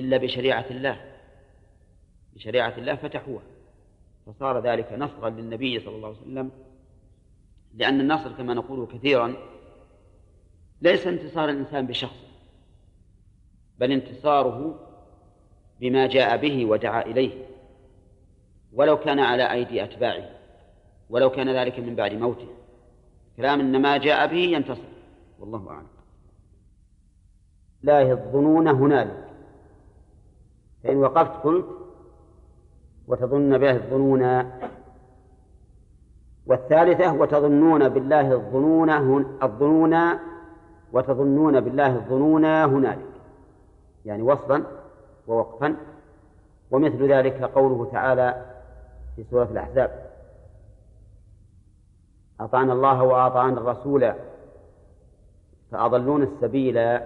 إلا بشريعة الله. بشريعة الله فتحوها. فصار ذلك نصرا للنبي صلى الله عليه وسلم. لأن النصر كما نقول كثيرا ليس انتصار الإنسان بشخص بل انتصاره بما جاء به ودعا إليه. ولو كان على أيدي أتباعه ولو كان ذلك من بعد موته. كلام إن ما جاء به ينتصر والله أعلم. لا يظنون هنالك فإن وقفت قلت وتظن به الظنون والثالثة وتظنون بالله الظنون الظنون وتظنون بالله الظنون هنالك. يعني وصلا ووقفا. ومثل ذلك قوله تعالى في سورة الأحزاب أطعنا الله وأطعنا الرسول فأضلون السبيل.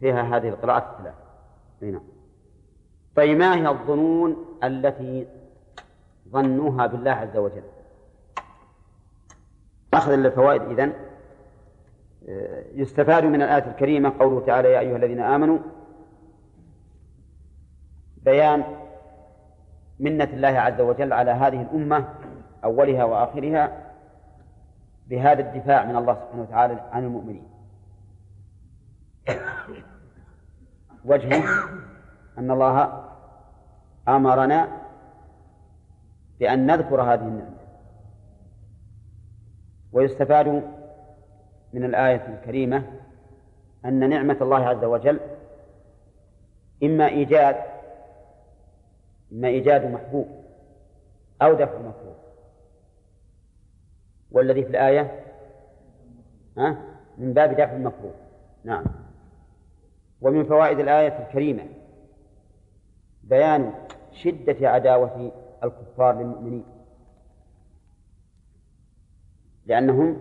فيها هذه القراءة الثلاث نعم. طيب ما هي الظنون التي ظنوها بالله عز وجل. أخذ للفوائد إذن. يستفاد من الآية الكريمة قوله تعالى يا أيها الذين آمنوا بيان منة الله عز وجل على هذه الأمة أولها وآخرها بهذا الدفاع من الله سبحانه وتعالى عن المؤمنين. وجهه أن الله أمرنا بأن نذكر هذه النعمة. ويستفاد من الآية الكريمة أن نعمة الله عز وجل إما إيجاد إما إيجاد محبوب أو دفع مكروه والذي في الآية؟ ها؟ من باب دفع المكروه نعم. ومن فوائد الآية الكريمة بيان شدة عداوة الكفار للمؤمنين. لأنهم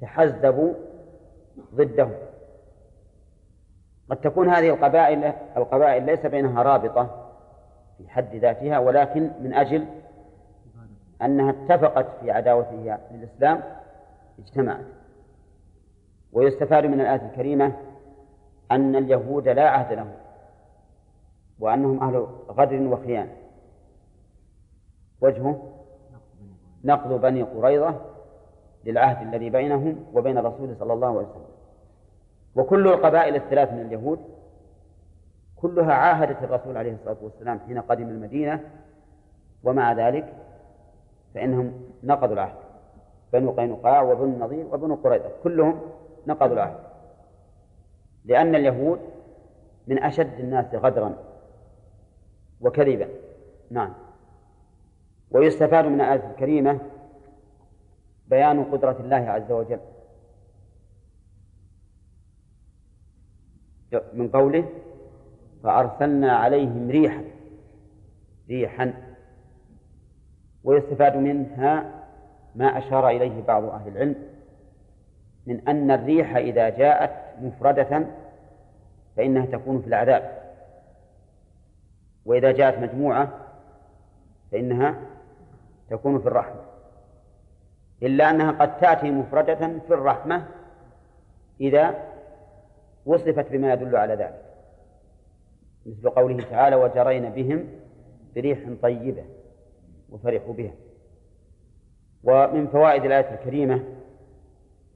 تحزبوا ضدهم. قد تكون هذه القبائل القبائل ليس بينها رابطة في حد ذاتها ولكن من أجل أنها اتفقت في عداوتها للإسلام اجتمعت. ويستفاد من الآية الكريمة أن اليهود لا عهد لهم. وأنهم أهل غدر وخيانة وجهه نقض بني قريظة للعهد الذي بينهم وبين الرسول صلى الله عليه وسلم. وكل القبائل الثلاث من اليهود كلها عاهدت الرسول عليه الصلاة والسلام حين قدم المدينة. ومع ذلك فإنهم نقضوا العهد. بنو قينقاع وبنو النضير وبنو قريظة كلهم نقضوا العهد. لأن اليهود من أشد الناس غدرا. وكذبا نعم. ويستفاد من الآية الكريمة بيان قدرة الله عز وجل. من قوله فأرسلنا عليهم ريحا. ريحا. ويستفاد منها ما أشار إليه بعض أهل العلم من أن الريح إذا جاءت مفردة فإنها تكون في العذاب. وإذا جاءت مجموعة فإنها تكون في الرحمة. إلا أنها قد تأتي مفردة في الرحمة إذا وصفت بما يدل على ذلك. مثل قوله تعالى وجرين بهم بريح طيبة وفرحوا بها. ومن فوائد الآية الكريمة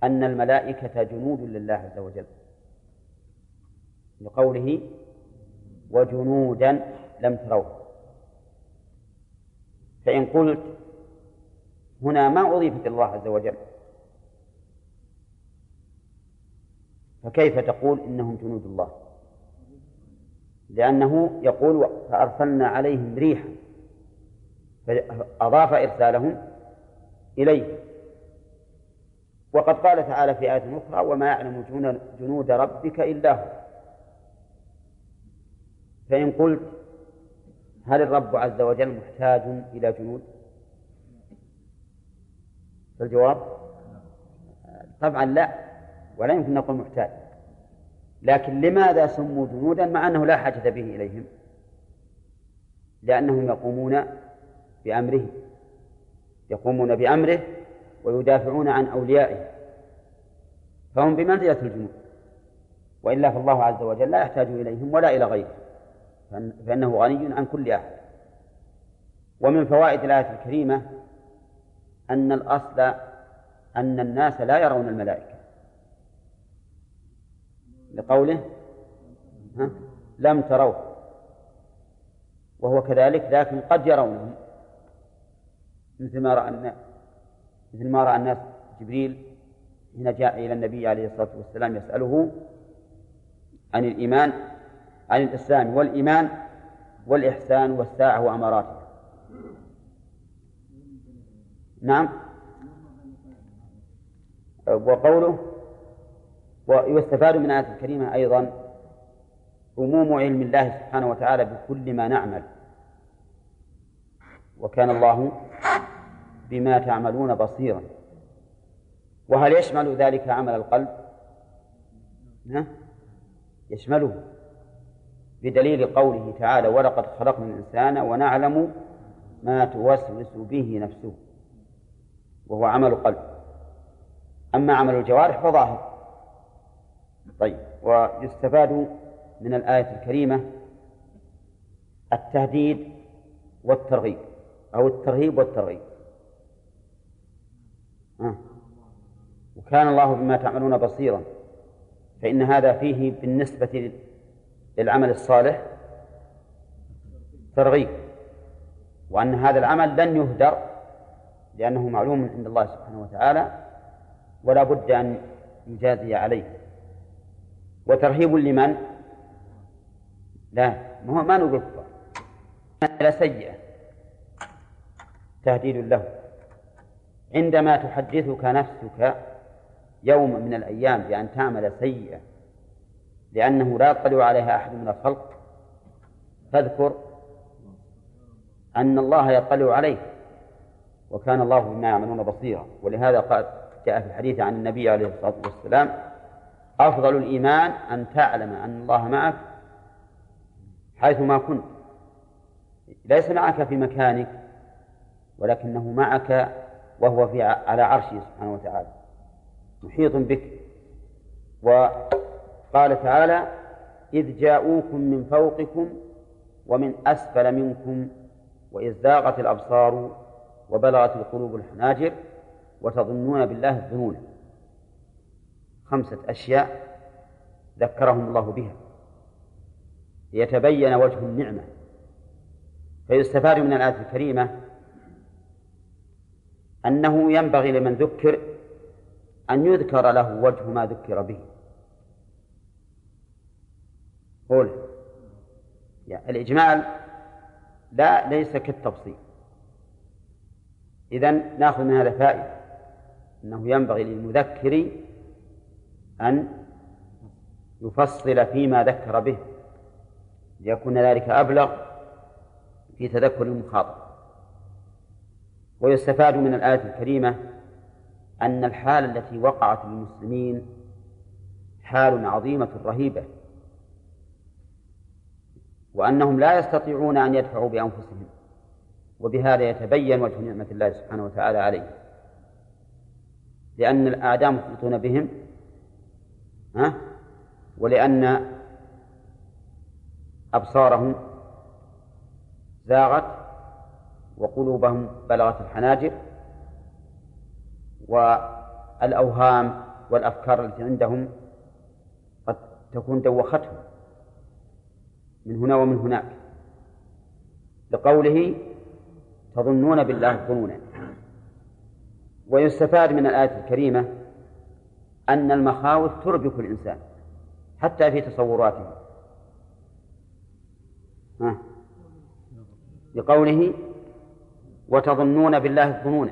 أن الملائكة جنود لله عز وجل. لقوله وجنودا لم تروه. فإن قلت هنا ما أضيفت الله عز وجل فكيف تقول إنهم جنود الله؟ لأنه يقول فأرسلنا عليهم ريحا فأضاف إرسالهم إليه. وقد قال تعالى في آية أخرى وما يعلم جنود ربك إلا هو فإن قلت هل الرب عز وجل محتاج إلى جنود؟ فالجواب طبعا لا ولا يمكن نقول محتاج. لكن لماذا سموا جنودا مع أنه لا حاجة به إليهم؟ لأنهم يقومون بأمره يقومون بأمره ويدافعون عن أوليائه. فهم بمنزلة الجنود؟ وإلا فالله عز وجل لا يحتاج إليهم ولا إلى غيرهم. فإنه غني عن كل أحد. ومن فوائد الآية الكريمة أن الأصل أن الناس لا يرون الملائكة. لقوله ها؟ لم تروه. وهو كذلك لكن قد يرونه. مثل ما رأى الناس مثل ما رأى الناس جبريل حين جاء إلى النبي عليه الصلاة والسلام يسأله عن الإيمان. عن الإسلام والإيمان والإحسان والساعة وأماراتها. نعم. وقوله ويستفاد من الآية الكريمة أيضا عموم علم الله سبحانه وتعالى بكل ما نعمل. وكان الله بما تعملون بصيرا. وهل يشمل ذلك عمل القلب؟ نعم يشمله. بدليل قوله تعالى ولقد خلقنا الإنسان ونعلم ما توسوس به نفسه وهو عمل القلب. أما عمل الجوارح فظاهر. طيب ويستفاد من الآية الكريمة التهديد والترغيب أو الترهيب والترغيب. آه. وكان الله بما تعملون بصيرا فإن هذا فيه بالنسبة للعمل الصالح ترغيب وأن هذا العمل لن يهدر لأنه معلوم عند الله سبحانه وتعالى ولا بد أن يجازي عليه. وترهيب لمن؟ لا ما هو ما نقول كفر سيئة. تهديد له. عندما تحدثك نفسك يوم من الأيام بأن تعمل سيئة لأنه لا يطلع عليها أحد من الخلق. فاذكر أن الله يطلع عليه وكان الله بما يعملون بصيرا. ولهذا قال جاء في الحديث عن النبي عليه الصلاة والسلام أفضل الإيمان أن تعلم أن الله معك حيثما كنت. ليس معك في مكانك ولكنه معك وهو في على عرشه سبحانه وتعالى. محيط بك وقال تعالى إذ جاءوكم من فوقكم ومن أسفل منكم وإذ زاغت الأبصار وبلغت القلوب الحناجر وتظنون بالله الظنون. خمسة أشياء ذكرهم الله بها. ليتبين وجه النعمة. فيستفاد من الآية الكريمة أنه ينبغي لمن ذكر أن يذكر له وجه ما ذكر به. قول. يعني الإجمال لا ليس كالتفصيل إذا نأخذ من هذا فائدة أنه ينبغي للمذكر أن يفصل فيما ذكر به ليكون ذلك أبلغ في تذكر المخاطب. ويستفاد من الآية الكريمة أن الحال التي وقعت للمسلمين حال عظيمة رهيبة. وأنهم لا يستطيعون أن يدفعوا بأنفسهم. وبهذا يتبين وجه نعمة الله سبحانه وتعالى عليه لأن الأعداء محيطون بهم ها؟ ولأن أبصارهم زاغت وقلوبهم بلغت الحناجر والأوهام والأفكار التي عندهم قد تكون دوختهم. من هنا ومن هناك. لقوله تظنون بالله ظنونا ويستفاد من الآية الكريمة أن المخاوف تربك الإنسان حتى في تصوراته. ها؟ لقوله وتظنون بالله الظنون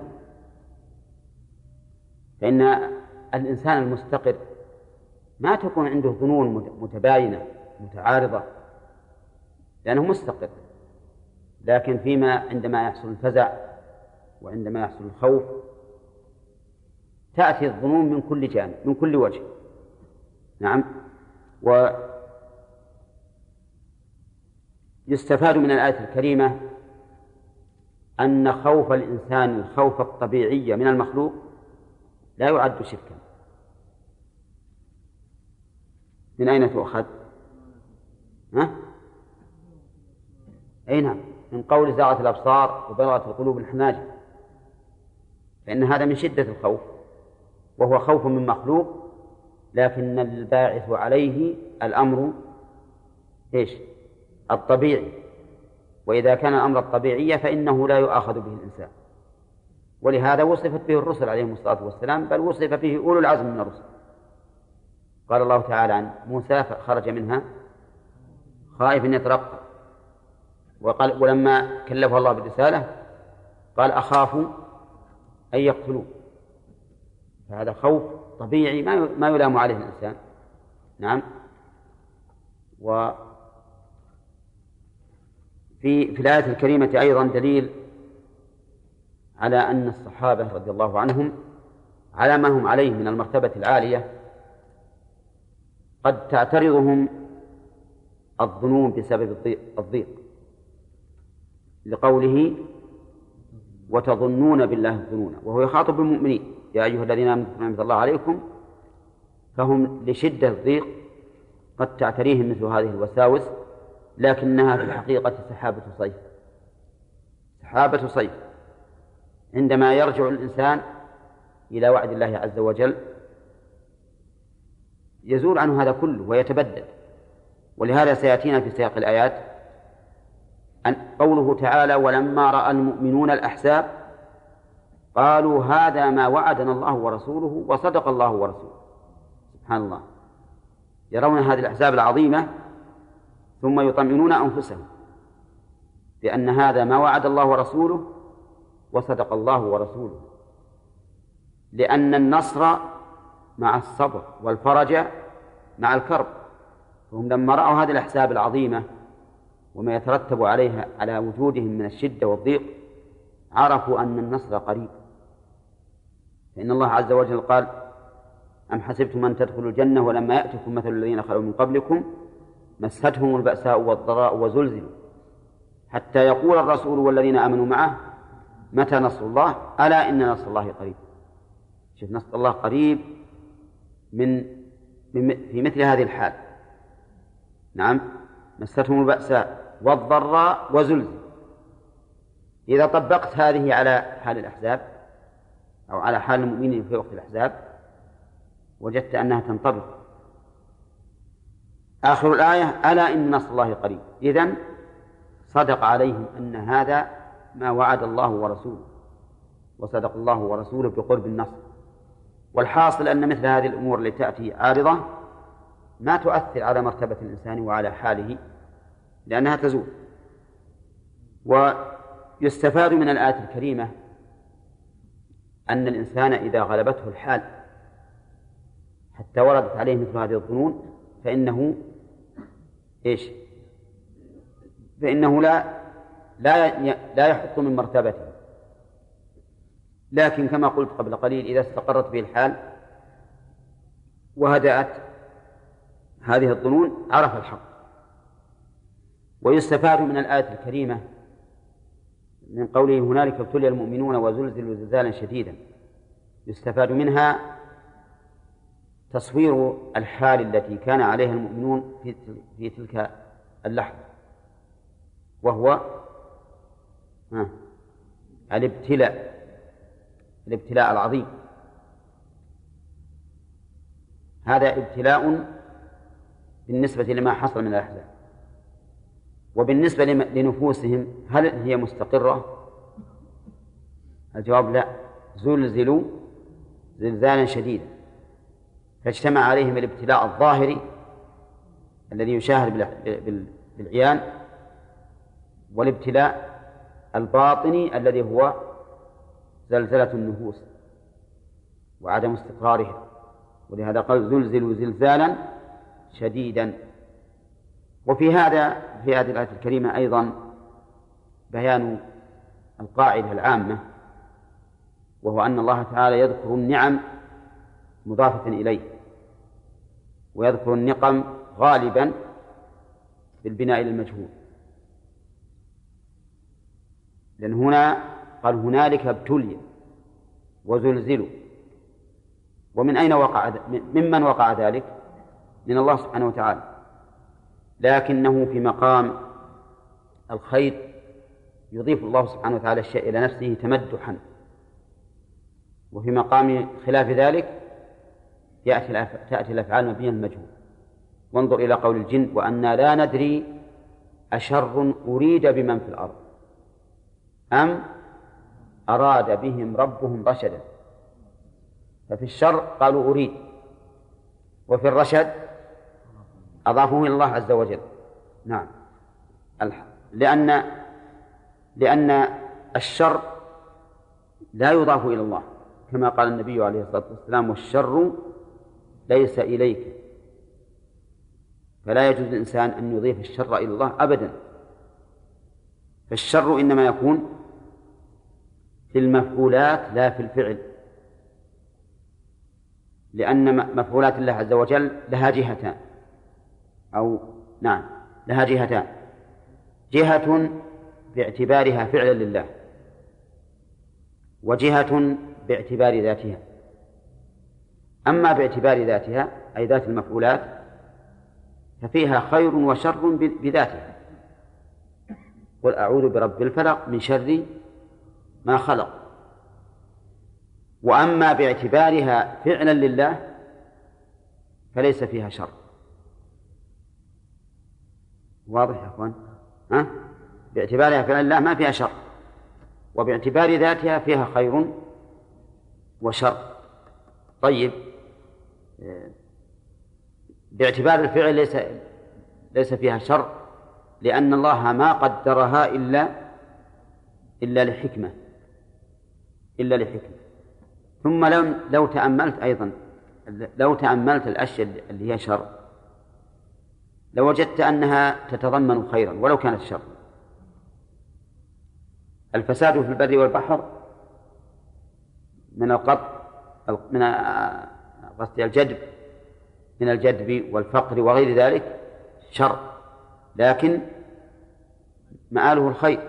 فإن الإنسان المستقر ما تكون عنده ظنون متباينة متعارضة لأنه مستقر لكن فيما عندما يحصل الفزع وعندما يحصل الخوف تأتي الظنون من كل جانب من كل وجه نعم و يستفاد من الآية الكريمة أن خوف الإنسان الخوف الطبيعي من المخلوق لا يعد شركا من أين تؤخذ؟ ها؟ أي نعم من قول زاغت الأبصار وبلغت القلوب الحناجر فإن هذا من شدة الخوف وهو خوف من مخلوق لكن الباعث عليه الأمر إيش؟ الطبيعي. وإذا كان الأمر الطبيعي فإنه لا يؤاخذ به الإنسان. ولهذا وصفت به الرسل عليهم الصلاة والسلام بل وصف به أولو العزم من الرسل. قال الله تعالى عن موسى خرج منها خائف يترقب. وقال ولما كلفه الله بالرسالة قال أخاف أن يقتلوا فهذا خوف طبيعي ما ما يلام عليه الإنسان. نعم. و في في الآية الكريمة أيضا دليل على أن الصحابة رضي الله عنهم على ما هم عليه من المرتبة العالية قد تعترضهم الظنون بسبب الضيق. لقوله وتظنون بالله الظنون وهو يخاطب المؤمنين يا أيها الذين آمنوا نعمة الله عليكم فهم لشدة الضيق قد تعتريهم مثل هذه الوساوس لكنها في الحقيقة سحابة صيف. سحابة صيف. عندما يرجع الإنسان إلى وعد الله عز وجل يزول عنه هذا كله ويتبدل. ولهذا سيأتينا في سياق الآيات أن قوله تعالى ولما رأى المؤمنون الأحزاب قالوا هذا ما وعدنا الله ورسوله وصدق الله ورسوله. سبحان الله. يرون هذه الأحزاب العظيمة ثم يطمئنون أنفسهم بأن هذا ما وعد الله ورسوله وصدق الله ورسوله. لأن النصر مع الصبر والفرج مع الكرب. فهم لما رأوا هذه الأحزاب العظيمة وما يترتب عليها على وجودهم من الشدة والضيق عرفوا أن النصر قريب. فإن الله عز وجل قال أم حسبتم أن تدخلوا الجنة ولما يأتكم مثل الذين خلوا من قبلكم مستهم البأساء والضراء وزلزلوا. حتى يقول الرسول والذين آمنوا معه متى نصر الله؟ ألا إن نصر الله قريب. شوف نصر الله قريب من في مثل هذه الحال. نعم مستهم البأساء. والضراء وزلزل. إذا طبقت هذه على حال الأحزاب أو على حال المؤمنين في وقت الأحزاب وجدت أنها تنطبق. آخر الآية ألا إن نصر الله قريب. إذن صدق عليهم أن هذا ما وعد الله ورسوله وصدق الله ورسوله بقرب النصر. والحاصل أن مثل هذه الأمور التي تأتي عارضة ما تؤثر على مرتبة الإنسان وعلى حاله لأنها تزول. ويستفاد من الآية الكريمة أن الإنسان إذا غلبته الحال حتى وردت عليه مثل هذه الظنون فإنه إيش؟ فإنه لا لا لا يحط من مرتبته. لكن كما قلت قبل قليل إذا استقرت به الحال وهدأت هذه الظنون عرف الحق. ويستفاد من الآية الكريمة من قوله هنالك ابتلي المؤمنون وزلزلوا زلزالا شديدا. يستفاد منها تصوير الحال التي كان عليها المؤمنون في تلك اللحظة. وهو الابتلاء الابتلاء العظيم. هذا ابتلاء بالنسبة لما حصل من الأحزاب. وبالنسبة لنفوسهم هل هي مستقرة؟ الجواب لا. زلزلوا زلزالا شديدا فاجتمع عليهم الابتلاء الظاهري الذي يشاهد بالعيان والابتلاء الباطني الذي هو زلزلة النفوس وعدم استقرارها. ولهذا قال زلزلوا زلزالا شديدا. وفي هذا في هذه الآية الكريمة أيضا بيان القاعدة العامة وهو أن الله تعالى يذكر النعم مضافة إليه ويذكر النقم غالبا بالبناء إلى المجهول لأن هنا قال هنالك ابتلي وزلزلوا. ومن أين وقع ممن وقع ذلك؟ من الله سبحانه وتعالى. لكنه في مقام الخير يضيف الله سبحانه وتعالى الشيء إلى نفسه تمدحا. وفي مقام خلاف ذلك يأتي تأتي الأفعال مبنية المجهول. وانظر إلى قول الجن وأنا لا ندري أشر أريد بمن في الأرض أم أراد بهم ربهم رشدا. ففي الشر قالوا أريد وفي الرشد أضافوه إلى الله عز وجل. نعم. لأن لأن الشر لا يضاف إلى الله. كما قال النبي عليه الصلاة والسلام والشر ليس إليك. فلا يجوز للإنسان أن يضيف الشر إلى الله أبدا. فالشر إنما يكون في المفعولات لا في الفعل. لأن مفعولات الله عز وجل لها جهتان. أو نعم لها جهتان. جهة باعتبارها فعلا لله وجهة باعتبار ذاتها. أما باعتبار ذاتها أي ذات المفعولات ففيها خير وشر بذاتها. قل أعوذ برب الفلق من شر ما خلق. وأما باعتبارها فعلا لله فليس فيها شر. واضح يا أخوان؟ ها؟ باعتبارها فعلا لله ما فيها شر. وباعتبار ذاتها فيها خير وشر. طيب باعتبار الفعل ليس ليس فيها شر لأن الله ما قدرها إلا إلا لحكمة إلا لحكمة. ثم لو لو تأملت أيضا لو تأملت الأشياء اللي هي شر لوجدت أنها تتضمن خيرا ولو كانت شر. الفساد في البر والبحر من القطع من قصدي الجدب من الجدب والفقر وغير ذلك شر. لكن مآله الخير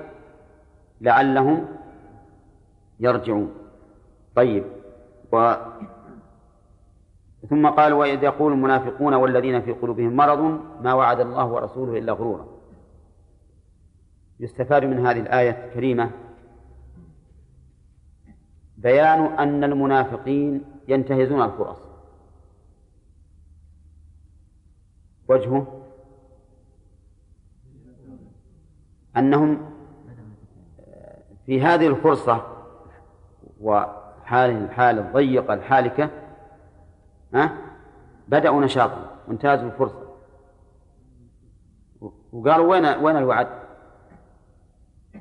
لعلهم يرجعون. طيب و ثم قال وإذ يقول المنافقون والذين في قلوبهم مرض ما وعد الله ورسوله إلا غرورا. يستفاد من هذه الآية الكريمة بيان أن المنافقين ينتهزون الفرص. وجهه أنهم في هذه الفرصة وحال الحال الضيقة الحالكة ها؟ بدأوا نشاطا وانتهزوا الفرصة. وقالوا وين وين الوعد؟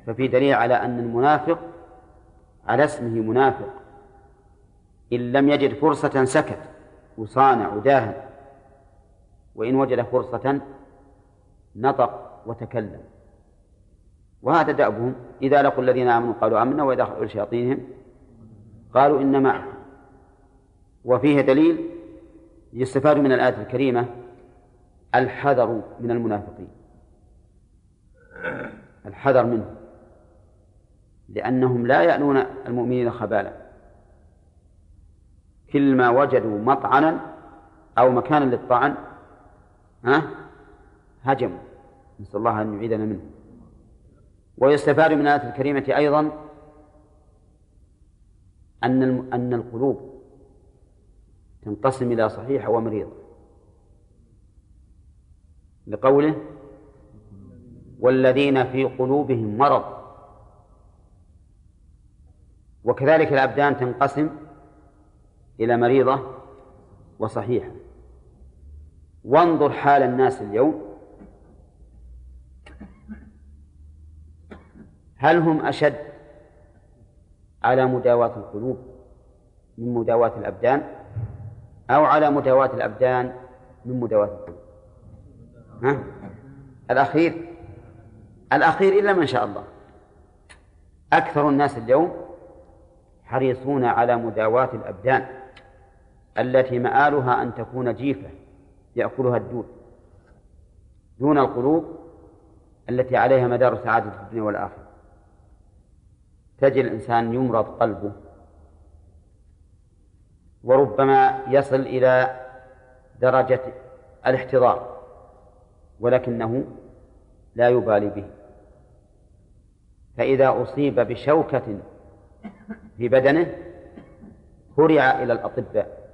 ففي دليل على أن المنافق على اسمه منافق. إن لم يجد فرصة سكت وصانع وداهن وإن وجد فرصة نطق وتكلم. وهذا دأبهم. إذا لقوا الذين آمنوا قالوا آمنا وإذا خلوا لشياطينهم قالوا إن معكم وفيه دليل يستفاد من الآية الكريمة الحذر من المنافقين. الحذر منهم. لأنهم لا يألون المؤمنين خبالا. كل ما وجدوا مطعنا أو مكانا للطعن ها هجموا. نسأل الله أن يعيدنا منه ويستفاد من الآية الكريمة أيضا أن أن القلوب تنقسم إلى صحيحة ومريضة لقوله والذين في قلوبهم مرض. وكذلك الأبدان تنقسم إلى مريضة وصحيحة. وانظر حال الناس اليوم. هل هم أشد على مداواة القلوب من مداواة الأبدان؟ أو على مداواة الأبدان من مداواة القلوب. ها؟ الأخير الأخير إلا من شاء الله. أكثر الناس اليوم حريصون على مداواة الأبدان التي مآلها أن تكون جيفة يأكلها الدود دون القلوب التي عليها مدار سعادة الدنيا والآخرة. تجد الإنسان يمرض قلبه وربما يصل إلى درجة الاحتضار ولكنه لا يبالي به. فإذا أصيب بشوكة في بدنه هرع إلى الأطباء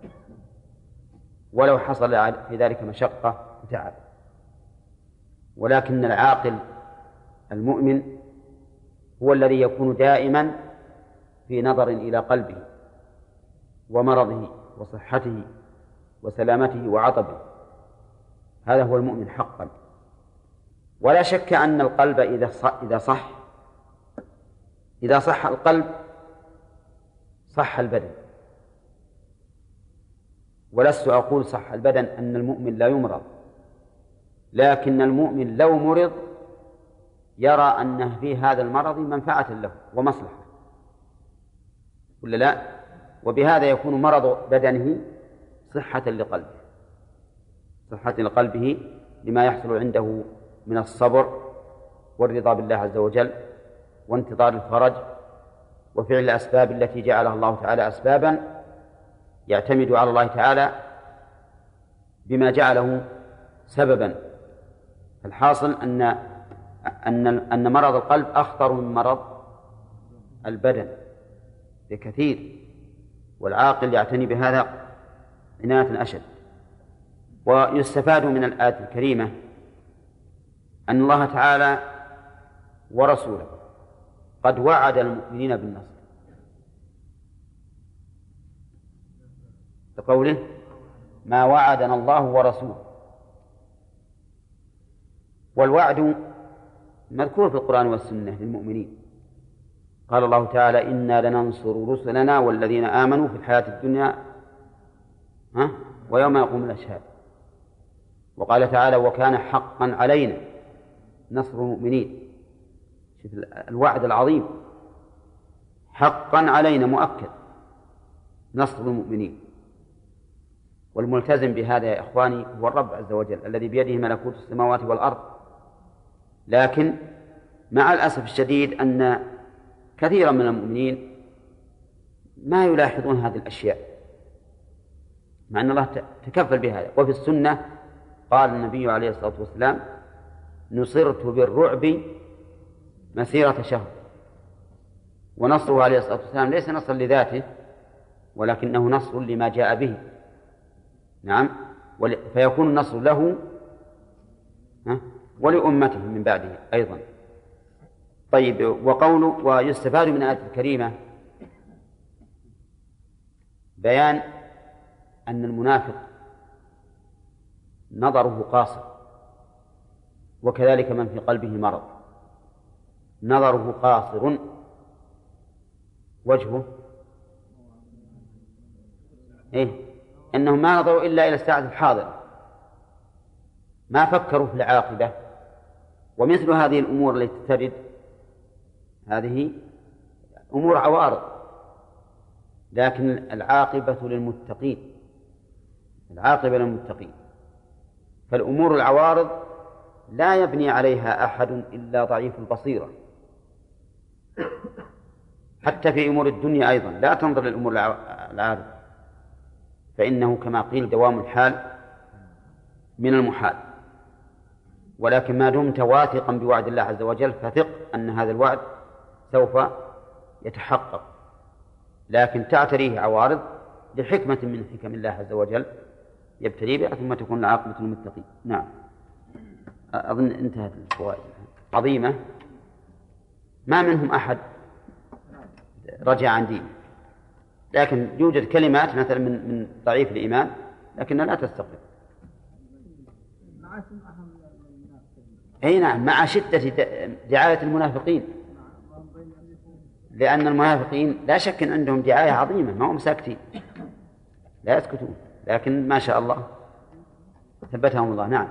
ولو حصل في ذلك مشقة وتعب ولكن العاقل المؤمن هو الذي يكون دائما في نظر إلى قلبه. ومرضه وصحته وسلامته وعطبه. هذا هو المؤمن حقا. ولا شك أن القلب إذا إذا صح إذا صح القلب صح البدن. ولست أقول صح البدن أن المؤمن لا يمرض. لكن المؤمن لو مرض يرى أن في هذا المرض منفعة له ومصلحة. ولا لا؟ وبهذا يكون مرض بدنه صحة لقلبه. صحة لقلبه لما يحصل عنده من الصبر والرضا بالله عز وجل وانتظار الفرج وفعل الأسباب التي جعلها الله تعالى أسبابا يعتمد على الله تعالى بما جعله سببا. الحاصل أن أن أن مرض القلب أخطر من مرض البدن بكثير. والعاقل يعتني بهذا عناية أشد. ويستفاد من الآية الكريمة أن الله تعالى ورسوله قد وعد المؤمنين بالنصر. بقوله ما وعدنا الله ورسوله. والوعد مذكور في القرآن والسنة للمؤمنين. قال الله تعالى إنا لننصر رسلنا والذين آمنوا في الحياة الدنيا ها ويوم يقوم الأشهاد. وقال تعالى وكان حقا علينا نصر المؤمنين. شوف الوعد العظيم. حقا علينا مؤكد نصر المؤمنين. والملتزم بهذا يا إخواني هو الرب عز وجل الذي بيده ملكوت السماوات والأرض. لكن مع الأسف الشديد أن كثيرا من المؤمنين ما يلاحظون هذه الأشياء مع أن الله تكفل بهذا وفي السنة قال النبي عليه الصلاة والسلام نصرت بالرعب مسيرة شهر. ونصره عليه الصلاة والسلام ليس نصرا لذاته ولكنه نصر لما جاء به. نعم. فيكون النصر له ولأمته من بعده أيضا. طيب وقوله ويستفاد من الآية الكريمة بيان أن المنافق نظره قاصر وكذلك من في قلبه مرض. نظره قاصر وجهه إيه؟ أنهم ما نظروا إلا إلى الساعة الحاضرة. ما فكروا في العاقبة ومثل هذه الأمور التي ترد هذه أمور عوارض لكن العاقبة للمتقين العاقبة للمتقين. فالأمور العوارض لا يبني عليها أحد إلا ضعيف البصيرة. حتى في أمور الدنيا أيضا لا تنظر للأمور العارضة. فإنه كما قيل دوام الحال من المحال. ولكن ما دمت واثقا بوعد الله عز وجل فثق أن هذا الوعد سوف يتحقق. لكن تعتريه عوارض لحكمة من حكم الله عز وجل يبتلي بها ثم تكون العاقبة للمتقين. نعم. أظن انتهت الفوائد. عظيمة. ما منهم أحد رجع عن دينه. لكن يوجد كلمات مثلا من من ضعيف الإيمان لكنها لا تستقر أي نعم. مع شدة دعاية المنافقين. لأن المنافقين لا شك أن عندهم دعاية عظيمة ما هم ساكتين. لا يسكتون لكن ما شاء الله ثبتهم الله. نعم.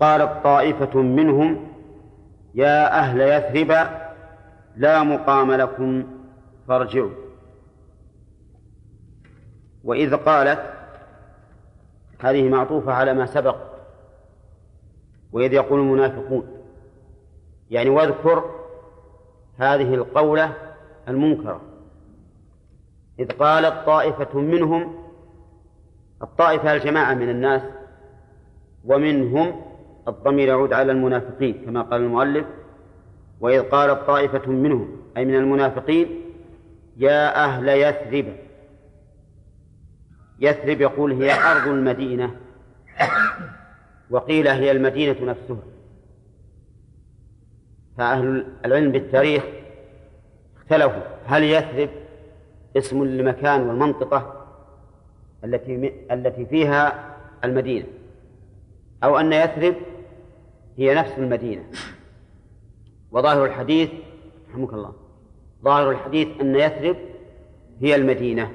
قالت طائفة منهم يا أهل يثرب لا مقام لكم فارجعوا. وإذ قالت هذه معطوفة على ما سبق وإذ يقول المنافقون يعني واذكر هذه القولة المنكرة. إذ قالت طائفة منهم الطائفة الجماعة من الناس ومنهم الضمير يعود على المنافقين كما قال المؤلف. وإذ قالت طائفة منهم أي من المنافقين يا أهل يثرب. يثرب يقول هي أرض المدينة وقيل هي المدينة نفسها. فأهل العلم بالتاريخ اختلفوا. هل يثرب اسم لمكان والمنطقة التي التي فيها المدينة؟ أو أن يثرب هي نفس المدينة. وظاهر الحديث رحمك الله ظاهر الحديث أن يثرب هي المدينة.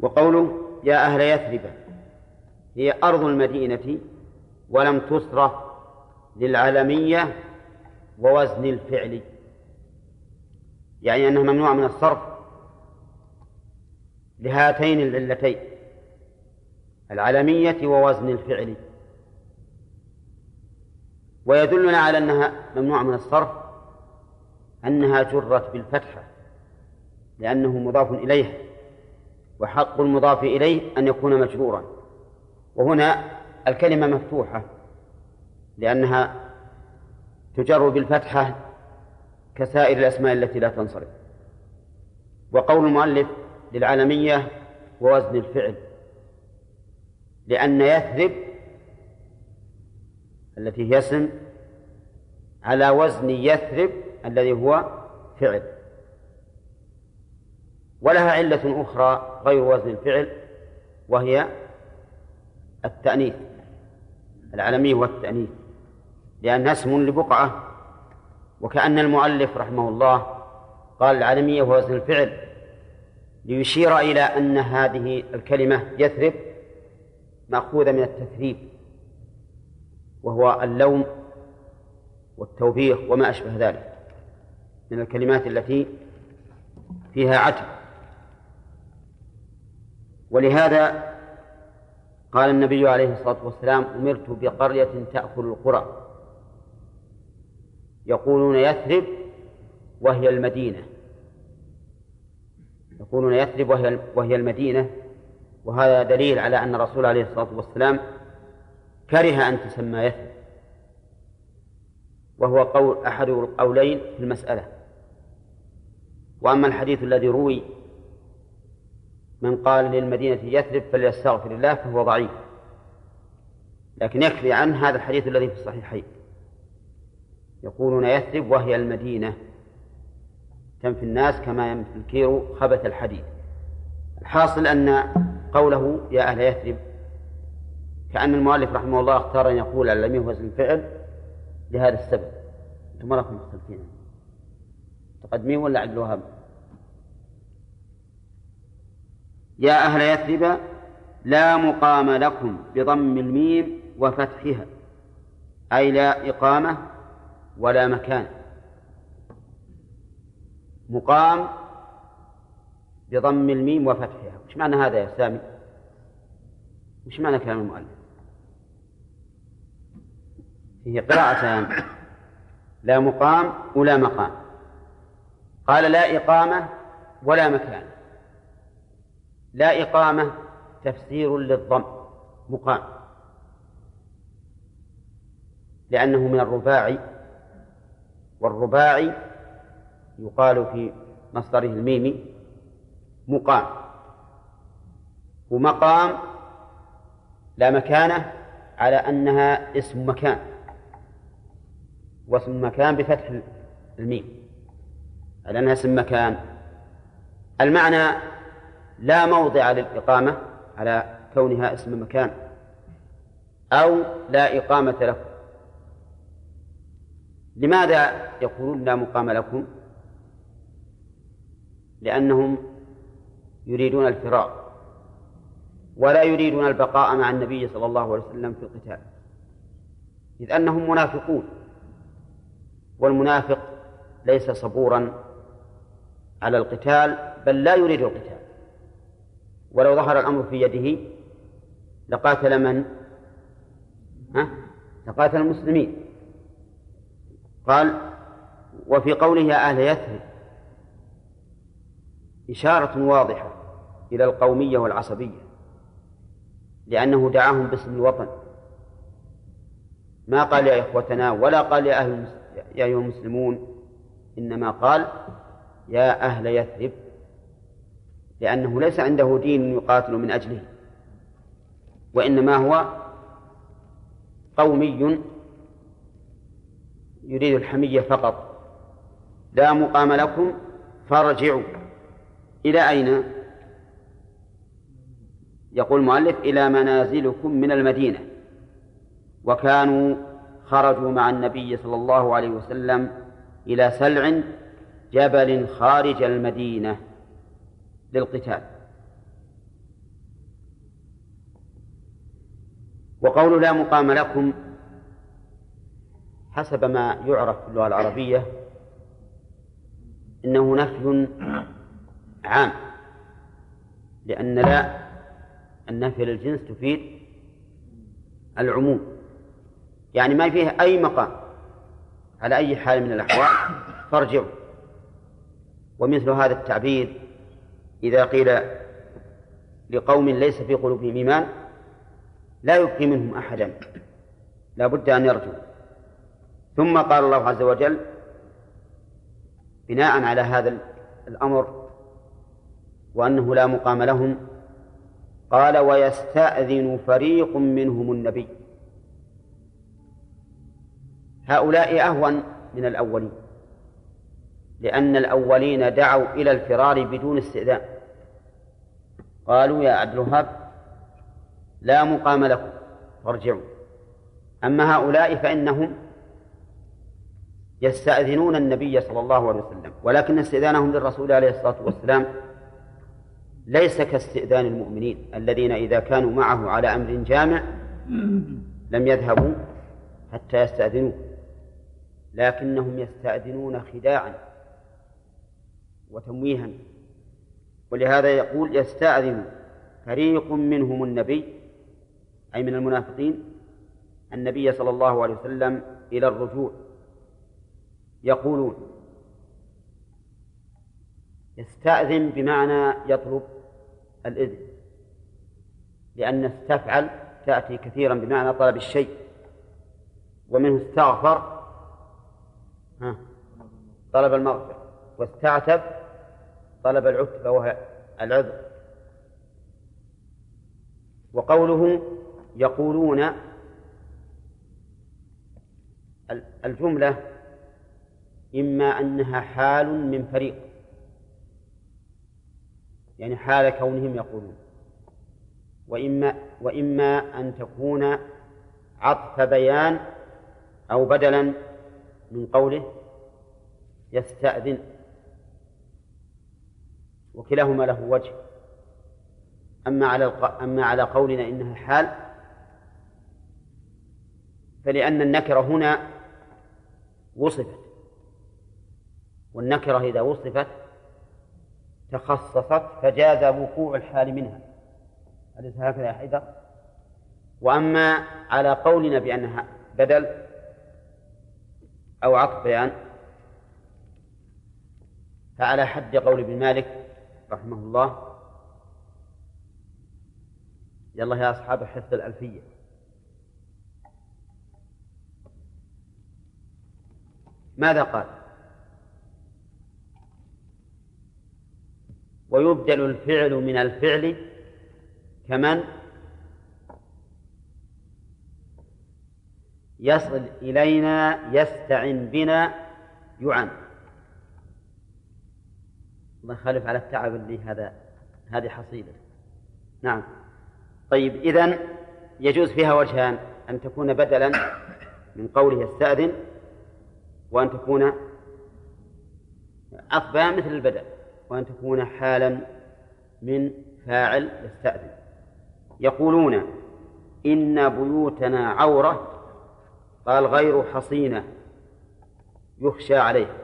وقوله يا أهل يثرب هي أرض المدينة ولم تصرف للعالمية ووزن الفعل. يعني أنها ممنوعة من الصرف لهاتين العلتين العالمية ووزن الفعل. ويدلنا على أنها ممنوعة من الصرف أنها جرت بالفتحة لأنه مضاف إليها وحق المضاف إليه أن يكون مجرورا. وهنا الكلمة مفتوحة. لأنها تجر بالفتحة كسائر الأسماء التي لا تنصرف. وقول المؤلف للعالمية ووزن الفعل لأن يثرب التي هي اسم على وزن يثرب الذي هو فعل. ولها علة أخرى غير وزن الفعل وهي التأنيث العالمية والتأنيث. لأنها اسم لبقعة. وكأن المؤلف رحمه الله قال العالمية وزن الفعل ليشير إلى أن هذه الكلمة يثرب مأخوذة من التثريب وهو اللوم والتوبيخ وما أشبه ذلك من الكلمات التي فيها عتب. ولهذا قال النبي عليه الصلاة والسلام أمرت بقرية تأكل القرى. يقولون يثرب وهي المدينة. يقولون يثرب وهي وهي المدينة. وهذا دليل على أن الرسول عليه الصلاة والسلام كره أن تسمى يثرب. وهو قول أحد القولين في المسألة. وأما الحديث الذي روي من قال للمدينة يثرب فليستغفر الله فهو ضعيف. لكن يكفي عنه هذا الحديث الذي في الصحيحين. يقولون يثرب وهي المدينة. تنفي الناس كما ينفي الكير خبث الحديد. الحاصل أن قوله يا أهل يثرب كأن المؤلف رحمه الله اختار أن يقول على لم يوزن الفعل لهذا السبب. أنتم ما لكم مختلفين. تقدمين ولا عبد الوهاب؟ يا أهل يثرب لا مقام لكم بضم الميم وفتحها أي لا إقامة ولا مكان. مقام بضم الميم وفتحها. وش معنى هذا يا سامي؟ وش معنى كلام المؤلف؟ فيه قراءتان. لا مقام ولا مقام. قال لا إقامة ولا مكان. لا إقامة تفسير للضم مقام. لأنه من الرباعي والرباعي يقال في مصدره الميمي مقام. ومقام لا مكانه على أنها اسم مكان. واسم مكان بفتح الميم. على أنها اسم مكان. المعنى لا موضع للإقامة على كونها اسم مكان. أو لا إقامة له. لماذا يقولون لا مقام لكم لأنهم يريدون الفرار ولا يريدون البقاء مع النبي صلى الله عليه وسلم في القتال إذ أنهم منافقون والمنافق ليس صبورا على القتال بل لا يريد القتال ولو ظهر الأمر في يده لقاتل من؟ ها؟ لقاتل المسلمين قال وفي قوله يا أهل يثرب إشارة واضحة إلى القومية والعصبية لأنه دعاهم باسم الوطن. ما قال يا إخوتنا ولا قال يا أهل يا أيها المسلمون إنما قال يا أهل يثرب لأنه ليس عنده دين يقاتل من أجله وإنما هو قومي يريد الحمية فقط. لا مقام لكم فارجعوا. إلى أين؟ يقول المؤلف إلى منازلكم من المدينة. وكانوا خرجوا مع النبي صلى الله عليه وسلم إلى سلع جبل خارج المدينة للقتال. وقول لا مقام لكم حسب ما يعرف في اللغة العربية إنه نفي عام لأن لا النفي للجنس تفيد العموم. يعني ما فيه أي مقام على أي حال من الأحوال فارجعوا. ومثل هذا التعبير إذا قيل لقوم ليس في قلوبهم إيمان لا يبقي منهم أحدا لا بد أن يرجوا ثم قال الله عز وجل بناء على هذا الأمر وأنه لا مقام لهم قال ويستأذن فريق منهم النبي. هؤلاء أهون من الأولين لأن الأولين دعوا إلى الفرار بدون استئذان. قالوا يا عبد الوهاب لا مقام لكم فارجعوا. أما هؤلاء فإنهم يستأذنون النبي صلى الله عليه وسلم ولكن استئذانهم للرسول عليه الصلاة والسلام ليس كاستئذان المؤمنين الذين إذا كانوا معه على أمر جامع لم يذهبوا حتى يستأذنوه لكنهم يستأذنون خداعا وتمويها ولهذا يقول يستأذن فريق منهم النبي أي من المنافقين النبي صلى الله عليه وسلم إلى الرجوع. يقولون. يستأذن بمعنى يطلب الإذن. لأن استفعل تأتي كثيرا بمعنى طلب الشيء. ومنه استغفر ها طلب المغفرة. واستعتب طلب العتبة وهي العذر. وقوله يقولون الجملة إما أنها حال من فريق. يعني حال كونهم يقولون. وإما وإما أن تكون عطف بيان أو بدلا من قوله يستأذن. وكلاهما له وجه. أما على أما على قولنا إنها حال فلأن النكرة هنا وصفت والنكرة إذا وصفت تخصصت فجاز وقوع الحال منها. أليس هكذا يا حيدر؟ وأما على قولنا بأنها بدل أو عطف بيان فعلى حد قول ابن مالك رحمه الله يلا يا أصحاب حفظ الألفية. ماذا قال؟ ويبدل الفعل من الفعل كمن؟ يصل إلينا يستعن بنا يعن. الله يخالف على التعب اللي هذا هذه حصيلة نعم. طيب إذن يجوز فيها وجهان أن تكون بدلا من قوله يستأذن وأن تكون عطبا مثل البدل. وأن تكون حالا من فاعل يستأذن. يقولون إن بيوتنا عورة قال غير حصينة يخشى عليها.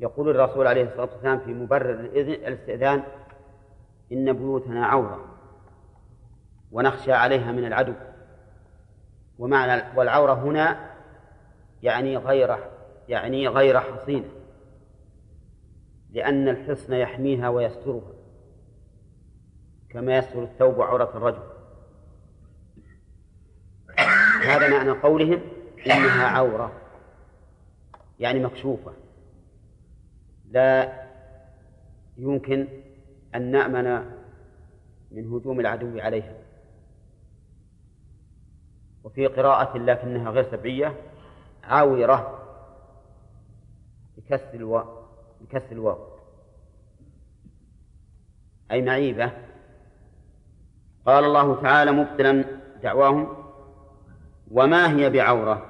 يقول الرسول عليه الصلاة والسلام في مبرر الاستئذان إن بيوتنا عورة ونخشى عليها من العدو. ومعنى والعورة هنا يعني غير يعني غير حصينة. لأن الحصن يحميها ويسترها كما يستر الثوب عورة الرجل. هذا معنى قولهم إنها عورة يعني مكشوفة. لا يمكن أن نأمن من هجوم العدو عليها. وفي قراءة لكنها غير سبعية عاورة بكسر الواو. بكسر الواو. أي معيبة قال الله تعالى مبطلا دعواهم. وما هي بعورة؟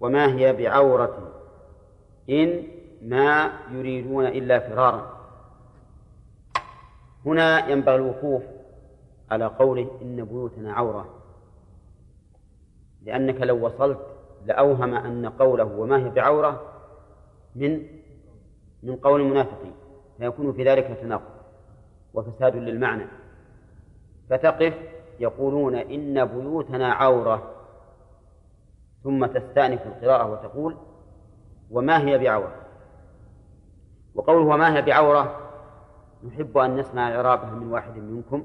وما هي بعورة؟ إن ما يريدون إلا فرارا. هنا ينبغي الوقوف على قوله إن بيوتنا عورة. لأنك لو وصلت لأوهم أن قوله وما هي بعورة من من قول المنافقين فيكون في ذلك تناقض وفساد للمعنى. فتقف يقولون إن بيوتنا عورة ثم تستأنف القراءة وتقول وما هي بعورة؟ وقوله وما هي بعورة نحب أن نسمع إعرابها من واحد منكم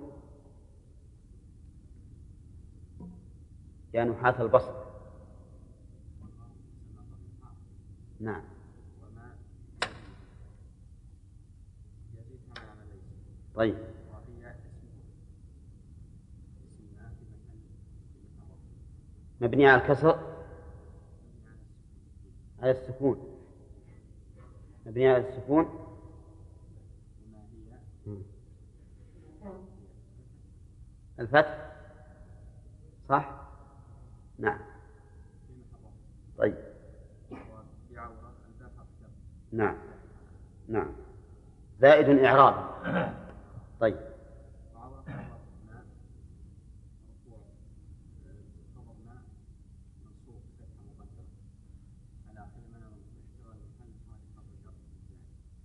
يا نحاة البصر. نعم. طيب. مبني على الكسر؟ على السكون. مبني على السكون؟ الفتح؟ صح؟ نعم. طيب. نعم. نعم. زائد إعراب. طيب.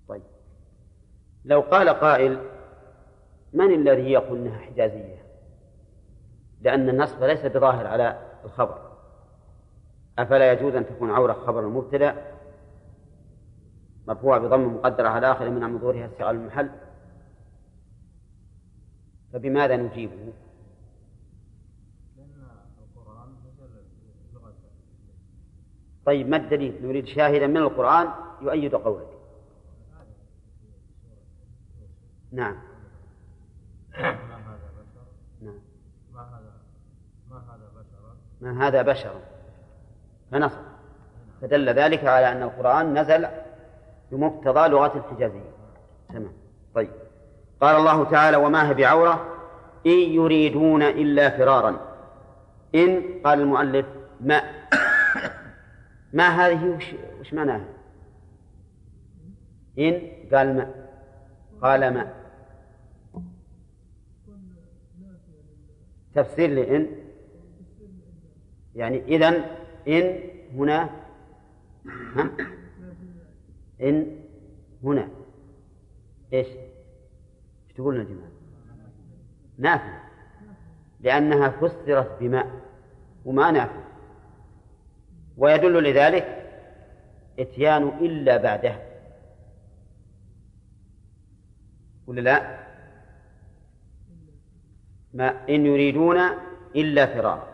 طيب. لو قال قائل من الذي يقول إنها حجازية؟ لأن النصب ليس بظاهر على الخبر. أفلا يجوز أن تكون عورة خبر المبتدا مرفوع بضم مقدرة على آخر من ظهورها استغلال المحل. فبماذا نجيبه؟ طيب ما الدليل؟ نريد شاهدا من القرآن يؤيد قولك. نعم. ما هذا بشر؟ نعم. ما هذا ما هذا بشر؟ ما هذا بشر؟ فنصر. فدل ذلك على أن القرآن نزل بمقتضى لغة الحجازية تمام. طيب. قال الله تعالى وما هي بعورة؟ إن يريدون إلا فرارا. إن قال المؤلف ما. ما هذه؟ وش, وش معناها؟ إن قال ما. قال ما. تفسير لإن. يعني إذن إن هنا. ها؟ إن هنا إيش؟ إيش تقولون يا جماعة؟ نافع لأنها فسرت بماء وما نافع ويدل لذلك إتيان إلا بعدها ولا لا؟ ما إن يريدون إلا فرارا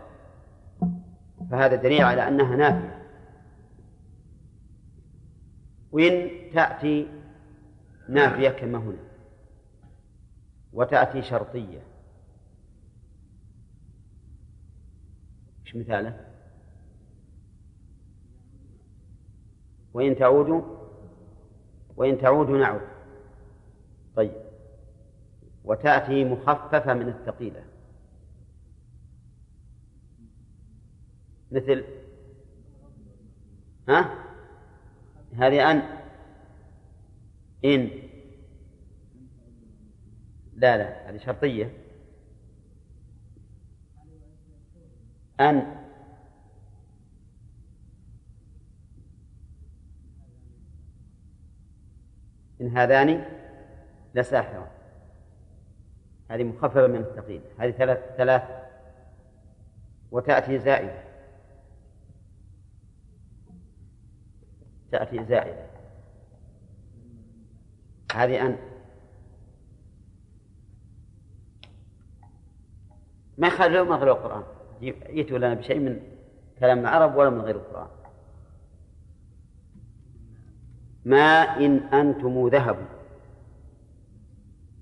فهذا دليل على أنها نافية وإن تأتي نافية كما هنا؟ وتأتي شرطية. إيش مثاله؟ وإن تعودوا وإن تعودوا نعود. طيب. وتأتي مخففة من الثقيلة. مثل؟ ها؟ هذه أن. إن. لا لا هذه شرطية. أن. إن هذان لساحران هذه مخففة من الثقيل هذه ثلاث ثلاث وتأتي زائدة. تأتي زائدة. هذه أن. ما يخالف ما غير القرآن. يأتوا لنا بشيء من كلام العرب ولا من غير القرآن. ما إن أنتم ذهب.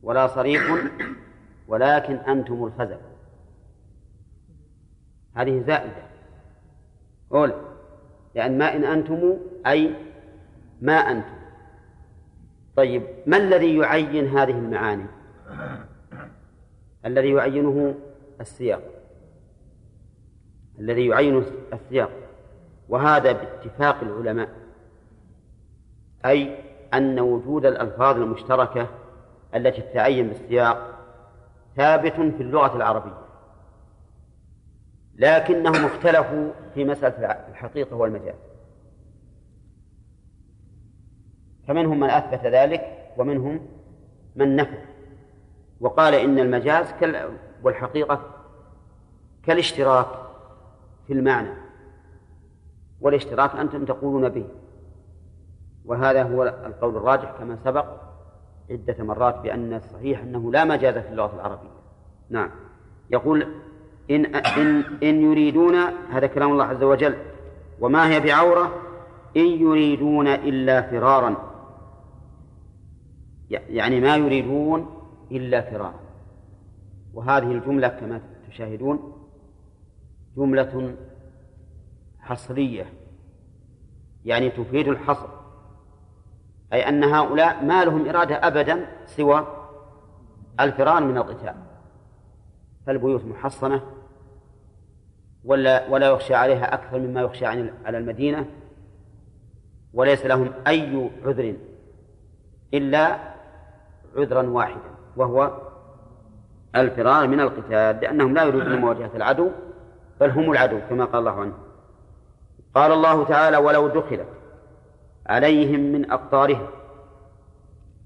ولا صريح. ولكن أنتم الخزف هذه زائدة. قول. لأن ما إن أنتم أي ما أنتم. طيب ما الذي يعين هذه المعاني؟ الذي يعينه السياق. الذي يعين السياق. وهذا باتفاق العلماء. أي أن وجود الألفاظ المشتركة التي تتعين بالسياق ثابت في اللغة العربية. لكنهم اختلفوا في مسألة الحقيقة والمجاز فمنهم من أثبت ذلك ومنهم من نفى. وقال إن المجاز والحقيقة كالاشتراك في المعنى. والاشتراك أنتم تقولون به. وهذا هو القول الراجح كما سبق عدة مرات بأن الصحيح أنه لا مجاز في اللغة العربية. نعم. يقول إن إن إن يريدون هذا كلام الله عز وجل وما هي بعورة؟ إن يريدون إلا فرارا. يعني ما يريدون إلا فرارا. وهذه الجملة كما تشاهدون جملة حصرية يعني تفيد الحصر. أي أن هؤلاء ما لهم إرادة أبدا سوى الفرار من القتال. فالبيوت محصنة ولا ولا يخشى عليها أكثر مما يخشى على المدينة وليس لهم أي عذر إلا عذرا واحدا وهو الفرار من القتال لأنهم لا يريدون مواجهة العدو بل هم العدو كما قال الله عنه. قال الله تعالى ولو دخلت عليهم من أقطارها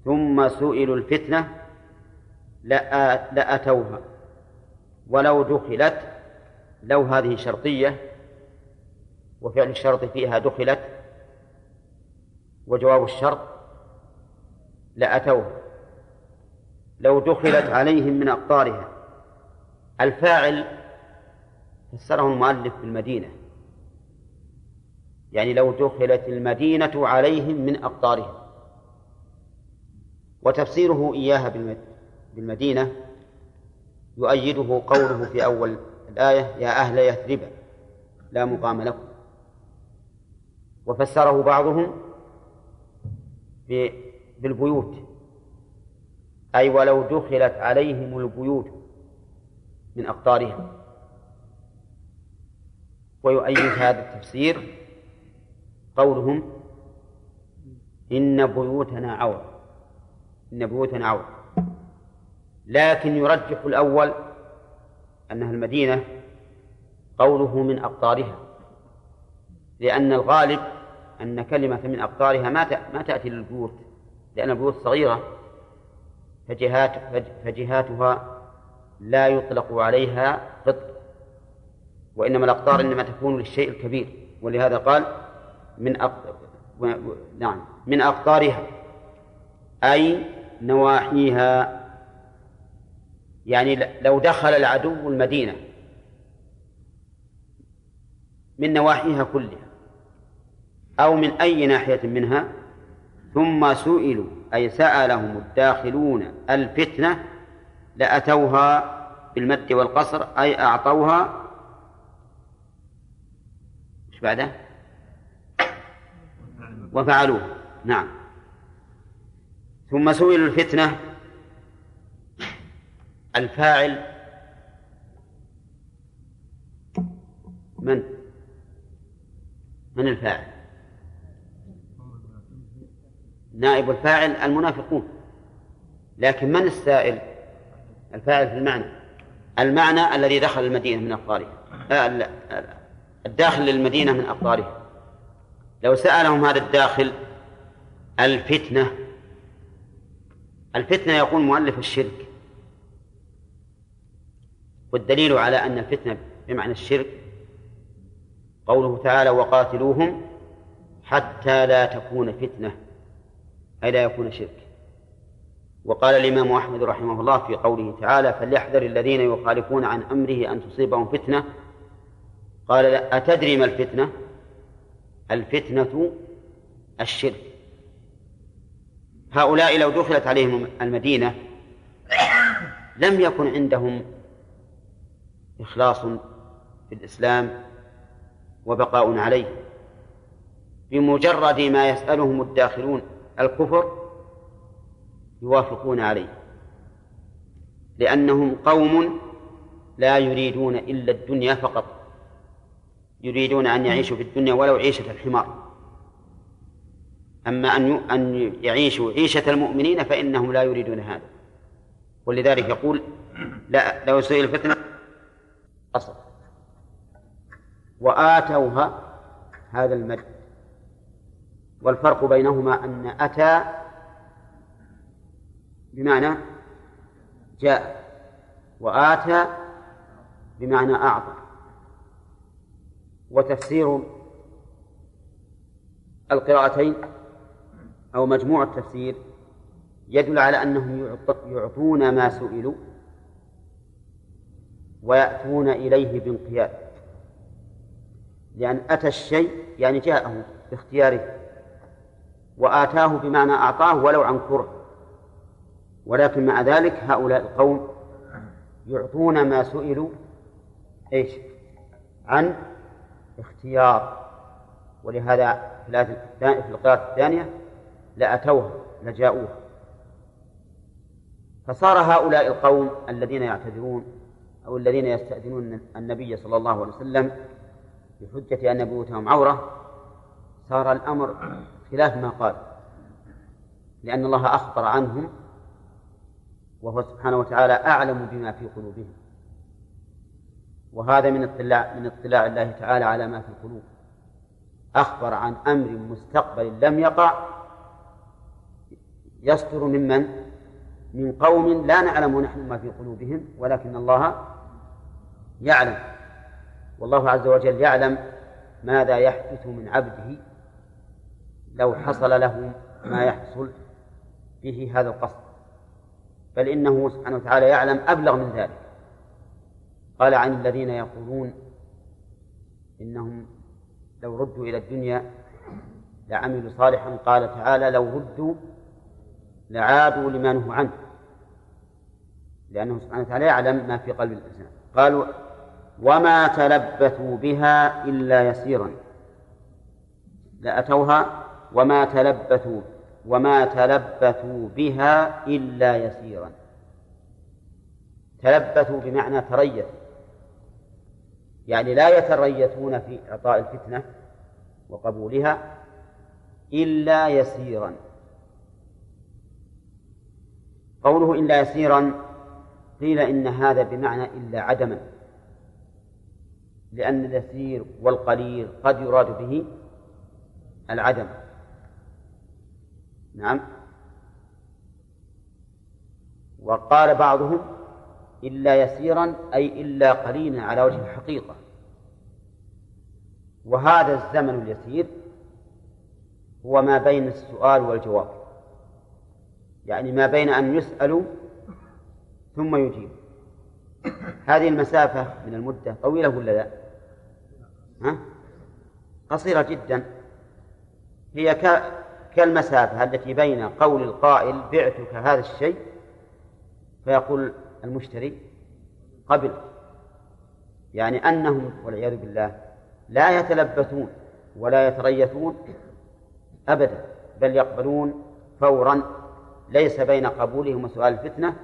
ثم سئلوا الفتنة لأتوها. ولو دخلت لو هذه شرطية وفعل الشرط فيها دخلت وجواب الشرط لأتوها لو دخلت عليهم من أقطارها. الفاعل فسره المؤلف بالمدينة يعني لو دخلت المدينة عليهم من أقطارها. وتفسيره إياها بالمدينة يؤيده قوله في أول الآية يا أهل يثرب لا مقام لكم. وفسره بعضهم بالبيوت. أي ولو دخلت عليهم البيوت من أقطارها ويؤيد هذا التفسير قولهم إن بيوتنا عورة. إن بيوتنا عورة. لكن يرجح الأول أنها المدينة قوله من أقطارها. لأن الغالب أن كلمة من أقطارها ما ما تأتي للبيوت لأن البيوت صغيرة فجهات فجهاتها لا يطلق عليها قطر وإنما الأقطار إنما تكون للشيء الكبير. ولهذا قال من أق... نعم من أقطارها أي نواحيها. يعني لو دخل العدو المدينة من نواحيها كلها أو من أي ناحية منها ثم سئلوا أي سألهم الداخلون الفتنة لأتوها بالمد والقصر أي أعطوها. إيش بعده؟ وفعلوه. نعم. ثم سئلوا الفتنة الفاعل من؟ من الفاعل؟ نائب الفاعل المنافقون لكن من السائل؟ الفاعل في المعنى المعنى الذي دخل المدينة من أقطارها آه، الداخل للمدينة من أقطارها لو سألهم هذا الداخل الفتنة الفتنة يقول مؤلف الشرك والدليل على أن الفتنة بمعنى الشرك قوله تعالى وقاتلوهم حتى لا تكون فتنة أي لا يكون شرك. وقال الإمام أحمد رحمه الله في قوله تعالى فليحذر الذين يخالفون عن أمره أن تصيبهم فتنة. قال لا أتدري ما الفتنة؟ الفتنة الشرك. هؤلاء لو دخلت عليهم المدينة لم يكن عندهم إخلاص في الإسلام وبقاء عليه. بمجرد ما يسألهم الداخلون الكفر يوافقون عليه. لأنهم قوم لا يريدون إلا الدنيا فقط. يريدون أن يعيشوا في الدنيا ولو عيشة الحمار. أما أن أن يعيشوا عيشة المؤمنين فإنهم لا يريدون هذا. ولذلك يقول لا لو سئل الفتنة أصل. وآتوها هذا المد. والفرق بينهما أن أتى بمعنى جاء وآتى بمعنى أعطى. وتفسير القراءتين أو مجموع التفسير يدل على أنهم يعطون ما سئلوا. ويأتون إليه بانقياد. لأن أتى الشيء يعني جاءه باختياره وآتاه بمعنى أعطاه ولو عن كره ولكن مع ذلك هؤلاء القوم يعطون ما سئلوا إيش؟ عن اختيار. ولهذا في القراءة الثانية لأتوها لجاءوها فصار هؤلاء القوم الذين يعتذرون أو الذين يستأذنون النبي صلى الله عليه وسلم بحجة أن بيوتهم عورة صار الأمر خلاف ما قال لأن الله أخبر عنهم وهو سبحانه وتعالى أعلم بما في قلوبهم. وهذا من اطلاع من اطلاع الله تعالى على ما في القلوب. أخبر عن أمر مستقبل لم يقع يصدر ممن من قوم لا نعلم نحن ما في قلوبهم ولكن الله يعلم. والله عز وجل يعلم ماذا يحدث من عبده لو حصل له ما يحصل به هذا القصد. بل إنه سبحانه وتعالى يعلم أبلغ من ذلك. قال عن الذين يقولون إنهم لو ردوا إلى الدنيا لعملوا صالحا قال تعالى لو ردوا لعادوا لما نهوا عنه. لأنه سبحانه وتعالى يعلم ما في قلب الإنسان. قالوا وما تلبثوا بها إلا يسيرا. لأتوها وما تلبثوا وما تلبثوا بها إلا يسيرا. تلبثوا بمعنى تريثوا يعني لا يتريثون في إعطاء الفتنة وقبولها إلا يسيرا. قوله إلا يسيرا قيل إن هذا بمعنى إلا عدما. لأن اليسير والقليل قد يراد به العدم. نعم. وقال بعضهم إلا يسيرا أي إلا قليلا على وجه الحقيقة. وهذا الزمن اليسير هو ما بين السؤال والجواب. يعني ما بين أن يسألوا ثم يجيب هذه المسافة من المدة طويلة ولا لا؟ ها؟ قصيرة جدا هي كالمسافة التي بين قول القائل بعتك هذا الشيء فيقول المشتري قبل يعني أنهم والعياذ بالله لا يتلبثون ولا يتريثون أبدا بل يقبلون فورا ليس بين قبولهم وسؤال الفتنة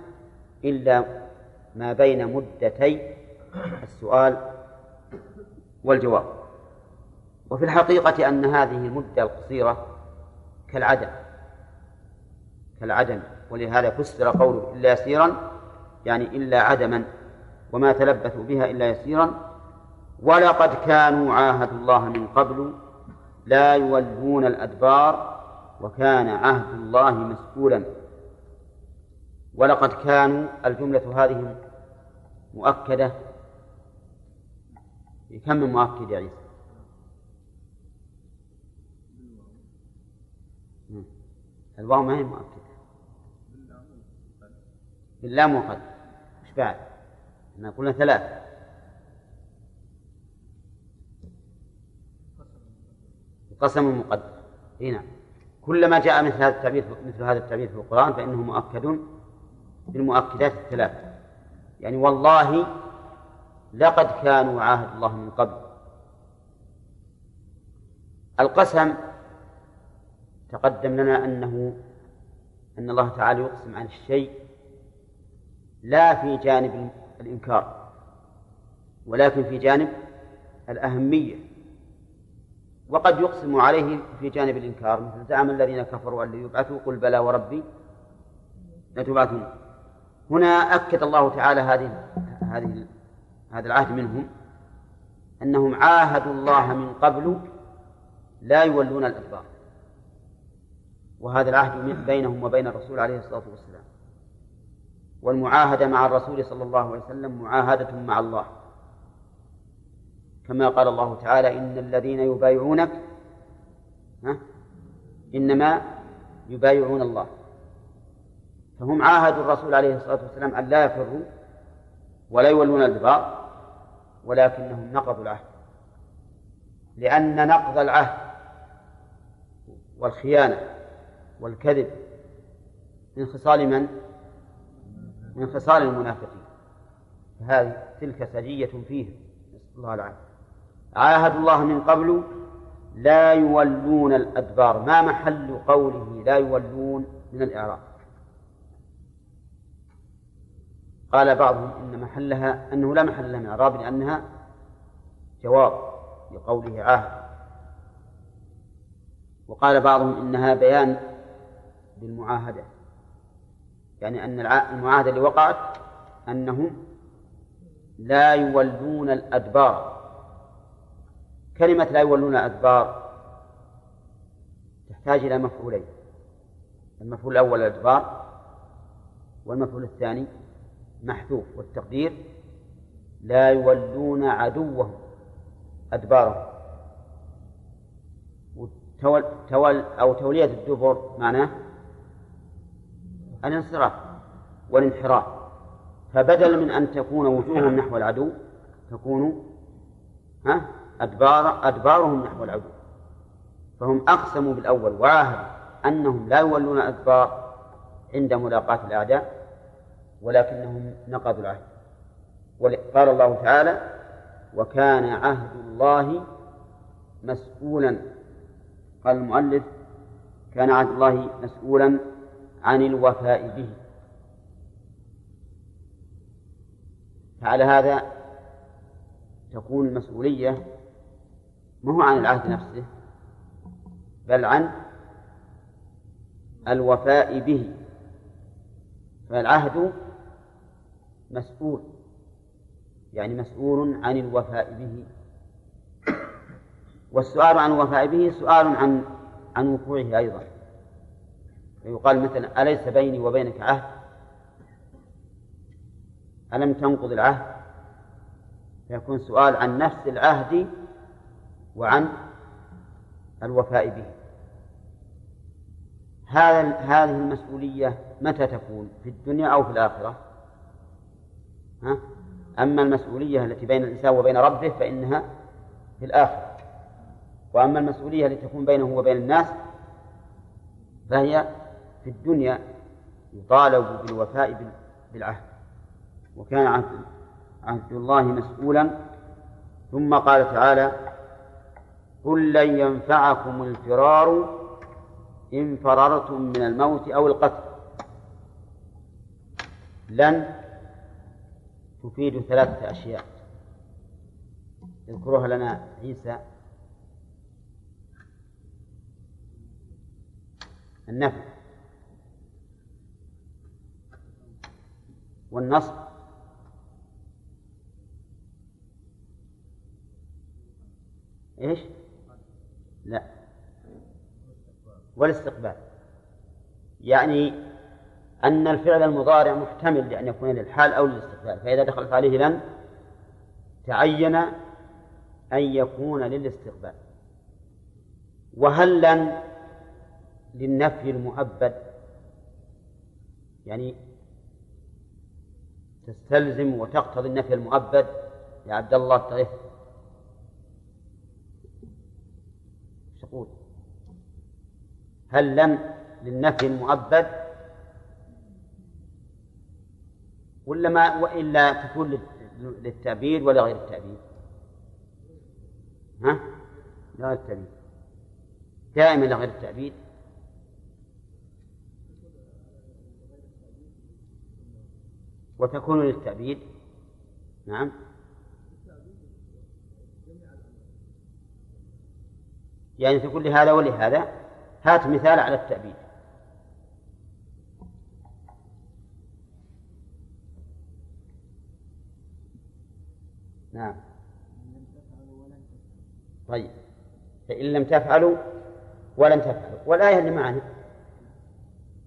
إلا ما بين مدتي؟ السؤال والجواب. وفي الحقيقة أن هذه المدة القصيرة كالعدم. كالعدم. ولهذا فسر قوله إلا يسيرا يعني إلا عدما وما تلبثوا بها إلا يسيرا. ولقد كانوا عاهدوا الله من قبل لا يولون الأدبار وكان عهد الله مسؤولا. ولقد كانوا الجملة هذه مؤكدة؟ كم من مؤكد يا عيسى؟ الواو ما هي مؤكدة. باللام وقد. إيش بعد؟ إحنا قلنا ثلاثة قسم مقدر اي نعم. كلما جاء مثل هذا التعبير مثل هذا التعبير في القرآن فإنه مؤكد بالمؤكدات الثلاث يعني والله لقد كانوا عاهد الله من قبل. القسم تقدم لنا أنه أن الله تعالى يقسم عن الشيء لا في جانب الإنكار ولكن في جانب الأهمية وقد يقسم عليه في جانب الإنكار. مثل زعم الذين كفروا أن يبعثوا قل بلى وربي لتبعثون. هنا أكد الله تعالى هذه هذه هذا العهد منهم أنهم عاهدوا الله من قبل لا يولون الأدبار. وهذا العهد بينهم وبين الرسول عليه الصلاة والسلام. والمعاهدة مع الرسول صلى الله عليه وسلم معاهدة مع الله. كما قال الله تعالى إن الذين يبايعونك إنما يبايعون الله. فهم عاهدوا الرسول عليه الصلاة والسلام أن لا يفروا ولا يولون الأدبار ولكنهم نقضوا العهد. لأن نقض العهد والخيانة والكذب من خصال من؟ من خصال المنافقين. فهذه تلك سجية فيهم. نسأل الله العافية. عاهدوا الله من قبل لا يولون الأدبار. ما محل قوله لا يولون من الإعراب؟ قال بعضهم إن محلها أنه لا محل لها من الإعراب لأنها جواب لقوله عاهد وقال بعضهم إنها بيان بالمعاهدة يعني أن المعاهدة اللي وقعت أنهم لا يولون الأدبار. كلمة لا يولون الأدبار تحتاج إلى مفعولين المفعول الأول الأدبار والمفعول الثاني محذوف والتقدير لا يولون عدوهم أدبارهم. تول, تول أو تولية الدبر معناه الانصراف والانحراف. فبدل من أن تكون وجوههم نحو العدو تكون ها أدبار أدبارهم نحو العدو. فهم أقسموا بالأول وعاهدوا أنهم لا يولون أدبار عند ملاقاة الأعداء. ولكنهم نقضوا العهد. قال الله تعالى وكان عهد الله مسؤولا. قال المؤلف كان عهد الله مسؤولا عن الوفاء به. فعلى هذا تكون المسؤولية ما هو عن العهد نفسه بل عن الوفاء به. فالعهد مسؤول يعني مسؤول عن الوفاء به. والسؤال عن الوفاء به سؤال عن عن وقوعه أيضا. فيقال مثلا أليس بيني وبينك عهد؟ ألم تنقض العهد؟ فيكون سؤال عن نفس العهد وعن الوفاء به. هذا هذه المسؤولية متى تكون؟ في الدنيا أو في الآخرة؟ ها؟ أما المسؤولية التي بين الإنسان وبين ربه فإنها في الآخرة. وأما المسؤولية التي تكون بينه وبين الناس فهي في الدنيا يطالب بالوفاء بالعهد. وكان عهد, عهد الله مسؤولا. ثم قال تعالى قل لن ينفعكم الفرار إن فررتم من الموت أو القتل. لن تفيد ثلاثة أشياء. يذكرها لنا عيسى. النفي والنصب. إيش؟ لا. والاستقبال. يعني أن الفعل المضارع محتمل لأن يكون للحال أو للاستقبال فإذا دخلت عليه لن تعين أن يكون للاستقبال. وهل لن للنفي المؤبد؟ يعني تستلزم وتقتضي النفي المؤبد يا عبد الله الطريف تقول هل لم للنفي المؤبد؟ ولا ما وإلا تكون للتعبير ولا غير التعبير ها؟ لا التعبير دائما لغير التعبير وتكون للتعبيد نعم. يعني تقول لهذا ولهذا هات مثال على التعبيد نعم. طيب. فإن لم تفعلوا ولم تفعلوا والآية اللي معنا.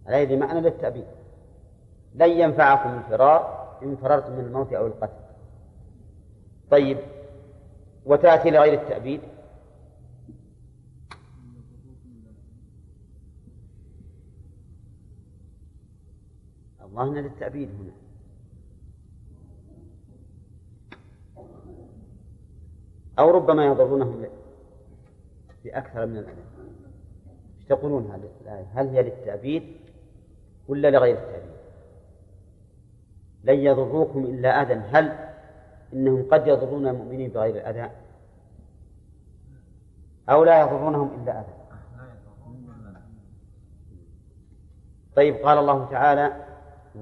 الآية اللي معنا للتعبيد لن ينفعكم الفرار إن فررتم من الموت أو القتل. طيب. وتأتي لغير التعبيد الله هنا للتعبيد هنا. أو ربما يضرونهم بأكثر من الأذى إيش تقولون هذه الآية؟ هل هي للتعبيد ولا لغير التعبيد؟ لن يضروكم إلا أذى. هل إنهم قد يضرون المؤمنين بغير أذى أو لا يضرونهم إلا أذى. طيب قال الله تعالى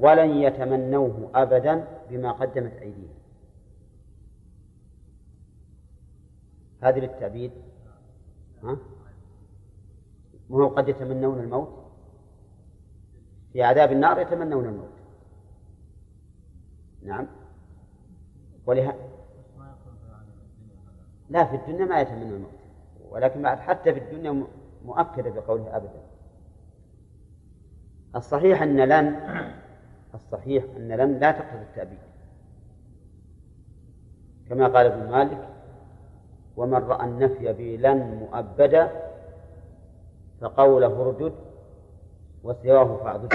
ولن يتمنوه أبدا بما قدمت أيديهم. هذه للتعبيد. ها؟ وهو قد يتمنون الموت؟ في عذاب النار يتمنون الموت. نعم. ولها لا في الدنيا ما يتمنى الموت. ولكن بعد حتى في الدنيا مؤكدة بقوله أبدا. الصحيح أن لن الصحيح أن لن لا تقتضي التأبيد كما قال ابن مالك ومن رأى النفي بلن مؤبدا فقوله اردد وسواه فاعضد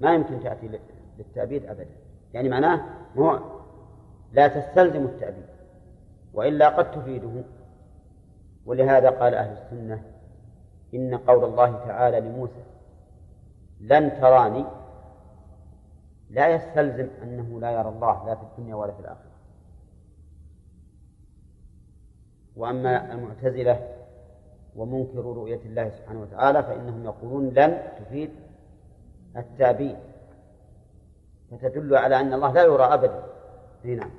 ما يمكن تأتي للتأبيد أبدا. يعني معناه هو لا تستلزم التأبيد وإلا قد تفيده. ولهذا قال أهل السنة إن قول الله تعالى لموسى لن تراني لا يستلزم أنه لا يرى الله لا في الدنيا ولا في الآخرة. وأما المعتزلة ومنكر رؤية الله سبحانه وتعالى فإنهم يقولون لن تفيد التابين فتدل على أن الله لا يرى أبدا. هنا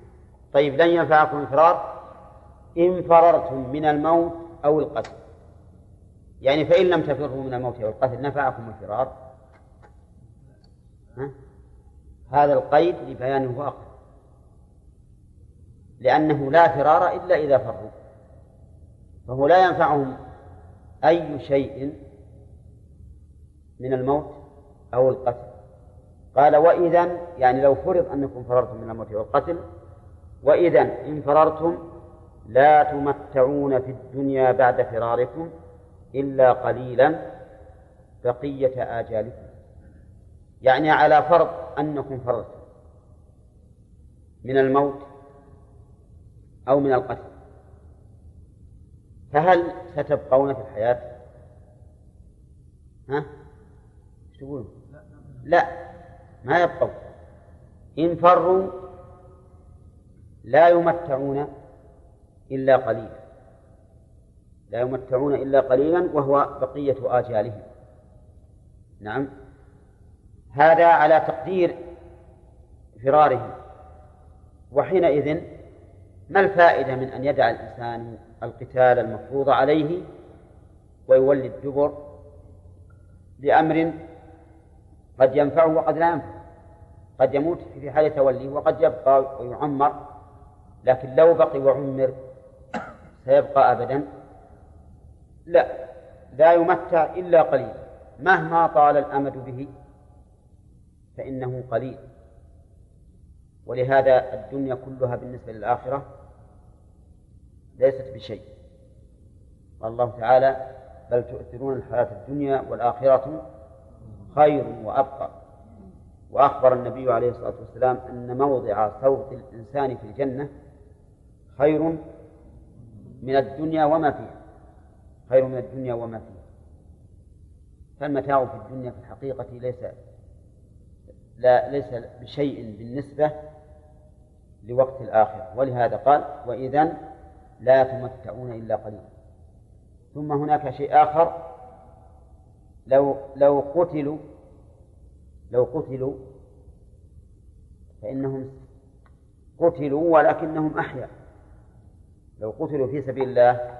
طيب لن ينفعكم الفرار إن فررتم من الموت أو القتل. يعني فإن لم تفروا من الموت أو القتل نفعكم الفرار. ها؟ هذا القيد لبيانه أقرب لأنه لا فرار إلا إذا فروا. فهو لا ينفعهم أي شيء من الموت أو القتل. قال وإذا يعني لو فرض أنكم فررتم من الموت والقتل وإذا إن فررتم لا تمتعون في الدنيا بعد فراركم إلا قليلا بقية آجالكم. يعني على فرض أنكم فررتم من الموت أو من القتل. فهل ستبقون في الحياة؟ ها؟ إيش تقولون؟ لا ما يبقون إن فروا لا يمتعون إلا قليلا لا يمتعون إلا قليلا وهو بقية آجالهم نعم هذا على تقدير فرارهم وحينئذ ما الفائدة من أن يدع الإنسان القتال المفروض عليه ويولي الدبر لأمر قد ينفعه وقد لا ينفع قد يموت في حال توليه وقد يبقى ويعمر لكن لو بقي وعمر سيبقى أبدا. لا لا يمتع إلا قليلا مهما طال الأمد به فإنه قليل. ولهذا الدنيا كلها بالنسبة للآخرة ليست بشيء. قال الله تعالى بل تؤثرون الحياة الدنيا والآخرة خير وأبقى. وأخبر النبي عليه الصلاة والسلام أن موضع صوت الإنسان في الجنة خير من الدنيا وما فيها. خير من الدنيا وما فيها. فالمتاع في الدنيا في الحقيقة ليس لا ليس بشيء بالنسبة لوقت الآخرة. ولهذا قال وإذا لا تمتعون إلا قليلا. ثم هناك شيء آخر. لو لو قتلوا لو قتلوا فإنهم قتلوا ولكنهم أحياء. لو قتلوا في سبيل الله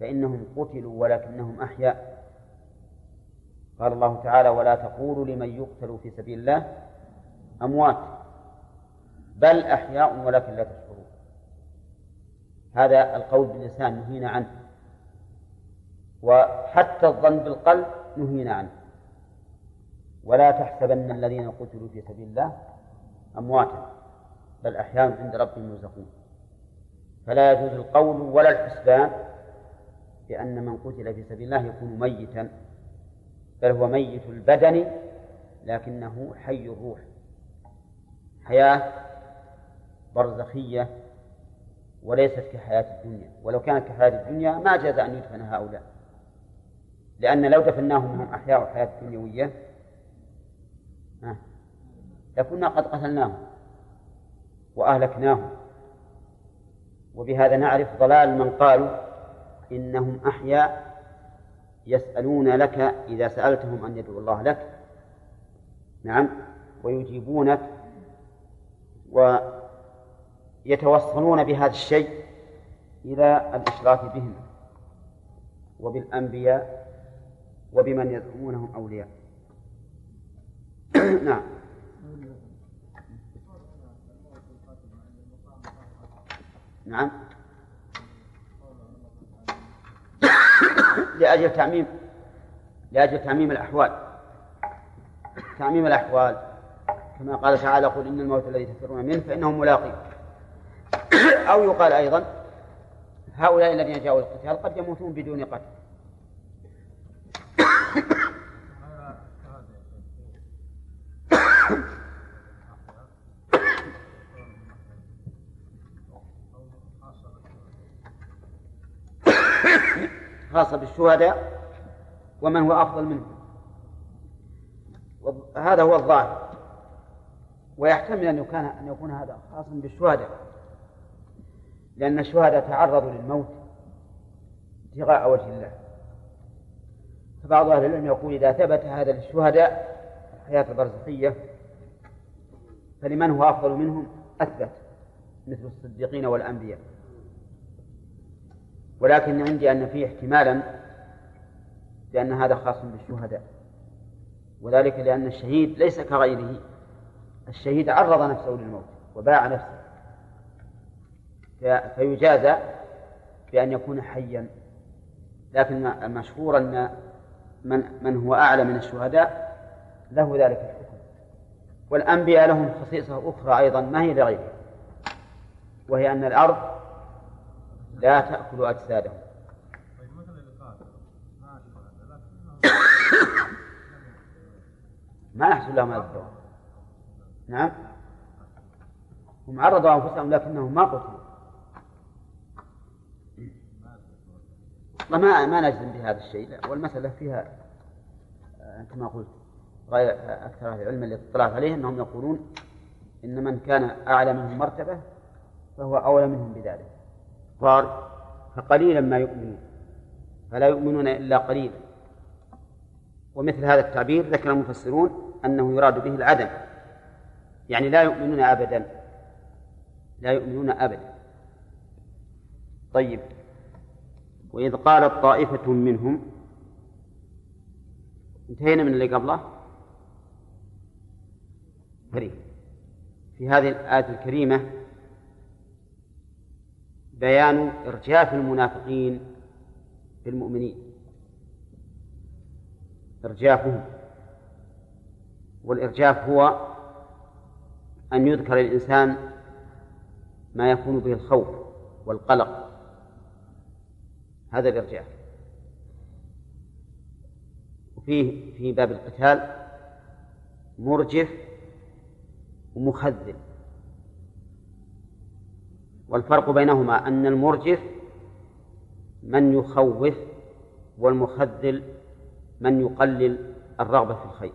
فإنهم قتلوا ولكنهم أحياء. قال الله تعالى ولا تقولوا لمن يقتل في سبيل الله أموات بل أحياء ولكن لا تشعرون هذا القول باللسان نهينا عنه. وحتى الظن بالقلب نهينا عنه. ولا تحسبن الذين قتلوا في سبيل الله أمواتا بل أحياء عند ربهم يرزقون. فلا يجوز القول ولا الحسبان بأن من قتل في سبيل الله يكون ميتا بل هو ميت البدن لكنه حي الروح حياة برزخية وليست كحياة الدنيا. ولو كانت كحياة الدنيا ما جاز أن يدفن هؤلاء. لأن لو دفناهم وهم أحياء الحياة الدنيوية لكنا قد قتلناهم وأهلكناهم. وبهذا نعرف ضلال من قالوا إنهم أحياء يسألون لك إذا سألتهم أن يدعو الله لك. نعم ويجيبونك ويتوصلون بهذا الشيء إلى الإشراك بهم وبالأنبياء وبمن يزعمونهم أولياء. نعم. نعم. لأجل تعميم لأجل تعميم الأحوال. تعميم الأحوال كما قال تعالى قل إن الموت الذي تفرون منه فإنه ملاقي. أو يقال أيضا هؤلاء الذين جاءوا القتال قد يموتون بدون قتل. خاصة بالشهداء ومن هو أفضل منهم. هذا هو الظاهر. ويحتمل أن أن يكون هذا خاصا بالشهداء. لأن الشهداء تعرضوا للموت ابتغاء وجه الله. فبعض أهل العلم يقول إذا ثبت هذا للشهداء الحياة البرزخية فلمن هو أفضل منهم؟ أثبت مثل الصديقين والأنبياء. ولكن عندي أن فيه احتمالا لأن هذا خاص بالشهداء. وذلك لأن الشهيد ليس كغيره الشهيد عرض نفسه للموت وباع نفسه. فيجازى بأن يكون حيا. لكن المشهور أن من من هو أعلى من الشهداء له ذلك الحكم. والأنبياء لهم خصيصة أخرى أيضا ما هي لغيرهم؟ وهي أن الأرض لا تأكل أجسادهم. ما يحصل لهم هذا الثواب نعم. هم عرضوا أنفسهم لكنهم ما قتلوا. ما ما نجزم بهذا الشيء. والمسألة فيها كما قلت غير أكثر أهل العلم اللي اطلعت عليه أنهم يقولون إن من كان أعلى منهم مرتبة فهو أولى منهم بذلك. قال فقليلا ما يؤمنون فلا يؤمنون إلا قليلا. ومثل هذا التعبير ذكر المفسرون أنه يراد به العدم. يعني لا يؤمنون أبدا. لا يؤمنون أبدا. طيب. وإذ قالت طائفة منهم انتهينا من اللي قبله؟ فريق. في هذه الآية الكريمة بيان إرجاف المنافقين في المؤمنين. إرجافهم والإرجاف هو أن يذكر الإنسان ما يكون به الخوف والقلق. هذا الإرجاف فيه في باب القتال مرجف ومخذل. والفرق بينهما أن المرجف من يخوف والمخذل من يقلل الرغبة في الخير.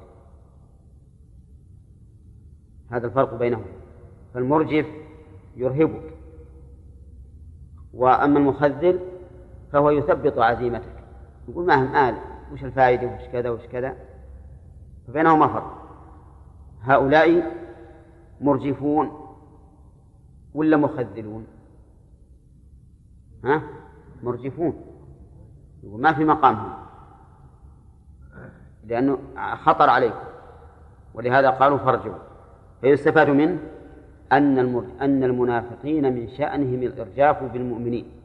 هذا الفرق بينهما. فالمرجف يرهبك وأما المخذل فهو يثبط عزيمتك. يقول ما هم آل وش الفائدة؟ وش كذا؟ وش كذا؟ فبينهما فرق هؤلاء مرجفون ولا مخذلون؟ ها؟ مرجفون. يقول ما في مقامهم. لأنه خطر عليكم. ولهذا قالوا فرجوا. فيستفاد منه أن أن المنافقين من شأنهم الإرجاف بالمؤمنين.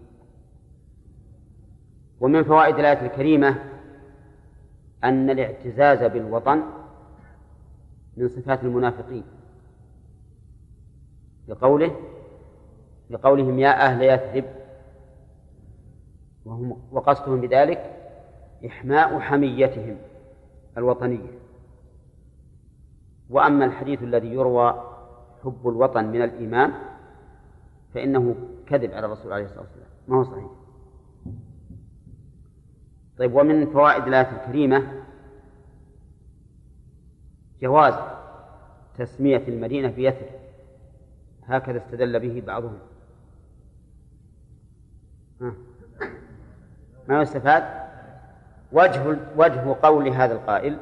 ومن فوائد الآية الكريمة أن الاعتزاز بالوطن من صفات المنافقين. لقوله لقولهم يا أهل يثرب وهم وقصدهم بذلك إحماء حميتهم الوطنية. وأما الحديث الذي يروى حب الوطن من الإيمان فإنه كذب على الرسول عليه الصلاة والسلام. ما هو صحيح؟ طيب ومن فوائد الآية الكريمة جواز تسمية المدينة بيثرب هكذا استدل به بعضهم. ما يستفاد؟ وجه وجه قول هذا القائل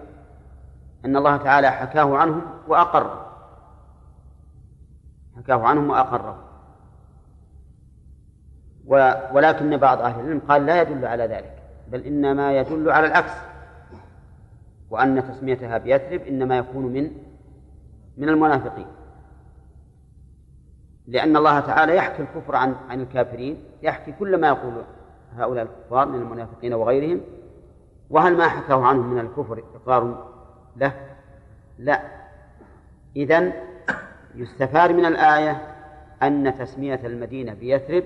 أن الله تعالى حكاه عنهم وأقره. حكاه عنهم وأقره. ولكن بعض أهل العلم قال لا يدل على ذلك. بل إنما يدل على العكس. وأن تسميتها بيثرب إنما يكون من من المنافقين. لأن الله تعالى يحكي الكفر عن عن الكافرين يحكي كل ما يقول هؤلاء الكفار من المنافقين وغيرهم. وهل ما حكاه عنهم من الكفر إقرار له؟ لا. إذن يستفاد من الآية أن تسمية المدينة بيثرب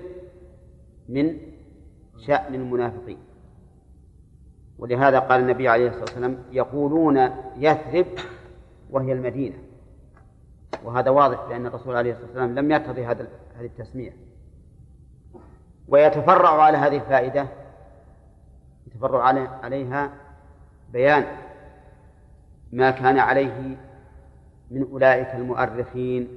من شأن المنافقين. ولهذا قال النبي عليه الصلاة والسلام يقولون يثرب وهي المدينة. وهذا واضح لأن الرسول عليه الصلاة والسلام لم يرتضي هذا هذه التسمية. ويتفرع على هذه الفائدة يتفرع عليها بيان ما كان عليه من أولئك المؤرخين.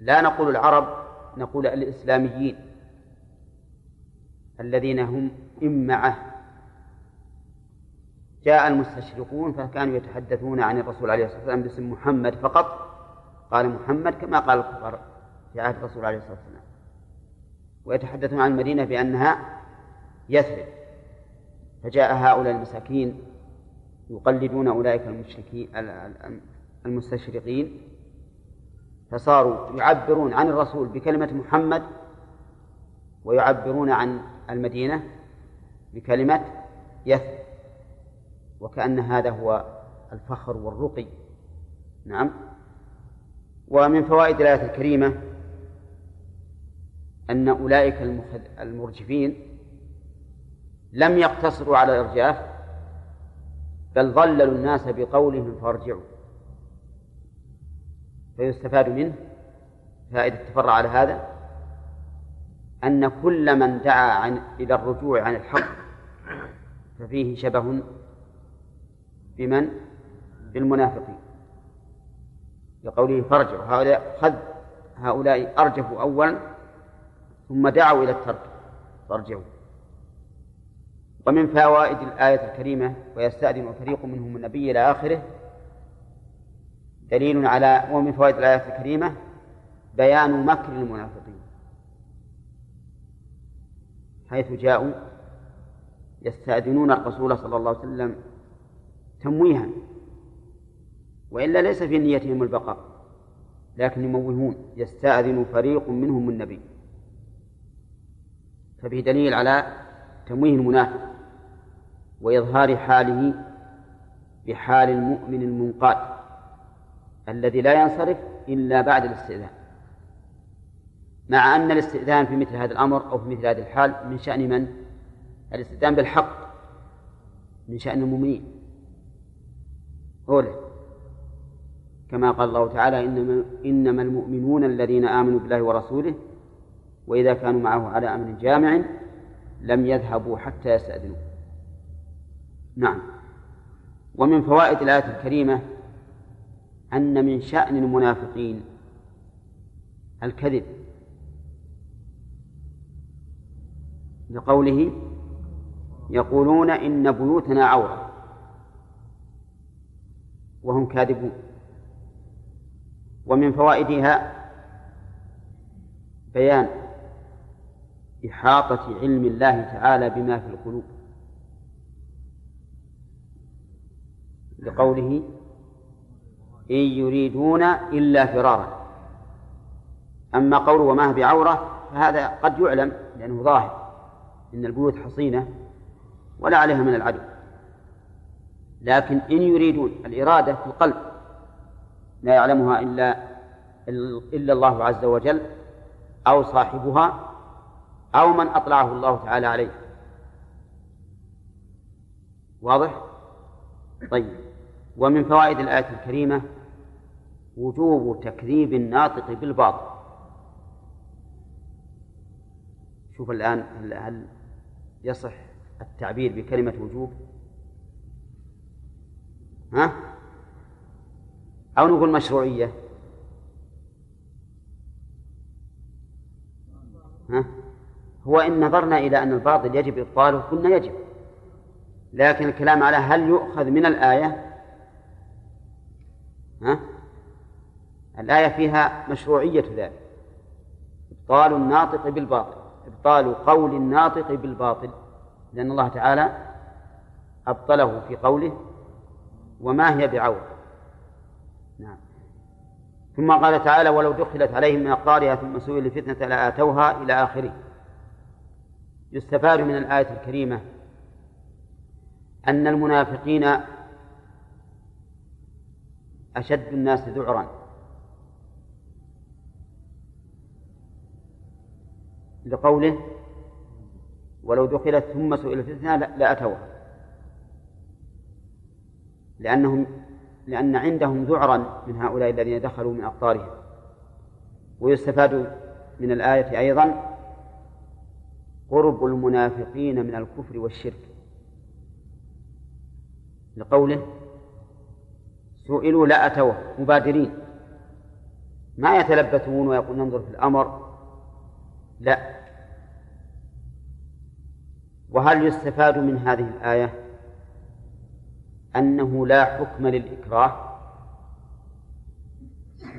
لا نقول العرب نقول الإسلاميين الذين هم إمعة جاء المستشرقون فكانوا يتحدثون عن الرسول عليه الصلاة والسلام باسم محمد فقط. قال محمد كما قال الكفار في عهد الرسول عليه الصلاة والسلام. ويتحدثون عن المدينة بأنها يثرب. فجاء هؤلاء المساكين يقلدون أولئك المشركين المستشرقين. فصاروا يعبرون عن الرسول بكلمة محمد ويعبرون عن المدينة بكلمة يثرب. وكأن هذا هو الفخر والرقي. نعم. ومن فوائد الآية الكريمة أن أولئك المرجفين لم يقتصروا على الإرجاف بل ضللوا الناس بقولهم فارجعوا. فيستفاد منه فائدة تفرع على هذا أن كل من دعا عن إلى الرجوع عن الحق ففيه شبه بمن؟ بالمنافقين لقوله فارجعوا هؤلاء خذ هؤلاء أرجفوا أولا ثم دعوا إلى الترك فارجعوا. ومن فوائد الآية الكريمة ويستأذن فريق منهم النبي إلى آخره دليل على ومن فوائد الآية الكريمة بيان مكر المنافقين. حيث جاءوا يستأذنون الرسول صلى الله عليه وسلم تمويها. وإلا ليس في نيتهم البقاء لكن يموهون يستأذن فريق منهم النبي. ففيه دليل على تمويه المنافق وإظهار حاله بحال المؤمن المنقاد الذي لا ينصرف إلا بعد الاستئذان. مع أن الاستئذان في مثل هذا الأمر أو في مثل هذه الحال من شأن من؟ الاستئذان بالحق من شأن المؤمنين. أولى كما قال الله تعالى إنما, إنما المؤمنون الذين آمنوا بالله ورسوله وإذا كانوا معه على أمر جامع لم يذهبوا حتى يستأذنوا. نعم. ومن فوائد الآية الكريمة أن من شأن المنافقين الكذب. لقوله يقولون إن بيوتنا عورة. وهم كاذبون. ومن فوائدها بيان إحاطة علم الله تعالى بما في القلوب. لقوله إن يريدون إلا فرارا. أما قوله وما بعورة فهذا قد يعلم لأنه ظاهر إن البيوت حصينة ولا عليها من العدو. لكن إن يريدون الإرادة في القلب لا يعلمها إلا إلا الله عز وجل أو صاحبها أو من أطلعه الله تعالى عليه. واضح؟ طيب. ومن فوائد الآية الكريمة وجوب تكذيب الناطق بالباطل. شوف الآن هل يصح التعبير بكلمة وجوب؟ ها؟ أو نقول مشروعية. ها؟ هو إن نظرنا إلى أن الباطل يجب إبطاله قلنا يجب. لكن الكلام على هل يؤخذ من الآية؟ ها؟ الآية فيها مشروعية ذلك. إبطال الناطق بالباطل. إبطال قول الناطق بالباطل. لأن الله تعالى أبطله في قوله وما هي بعور نعم. ثم قال تعالى ولو دخلت عليهم من أقطارها ثم سئل الفتنة لآتوها إلى آخره. يستفاد من الآية الكريمة أن المنافقين أشد الناس ذعرا. لقوله ولو دخلت ثم سئل الفتنة لأتوها. لأنهم لأن عندهم ذعرا من هؤلاء الذين دخلوا من أقطارهم. ويستفاد من الآية أيضا قرب المنافقين من الكفر والشرك. لقوله سئلوا لا أتوه مبادرين. ما يتلبثون ويقول ننظر في الأمر؟ لا. وهل يستفاد من هذه الآية؟ أنه لا حكم للإكراه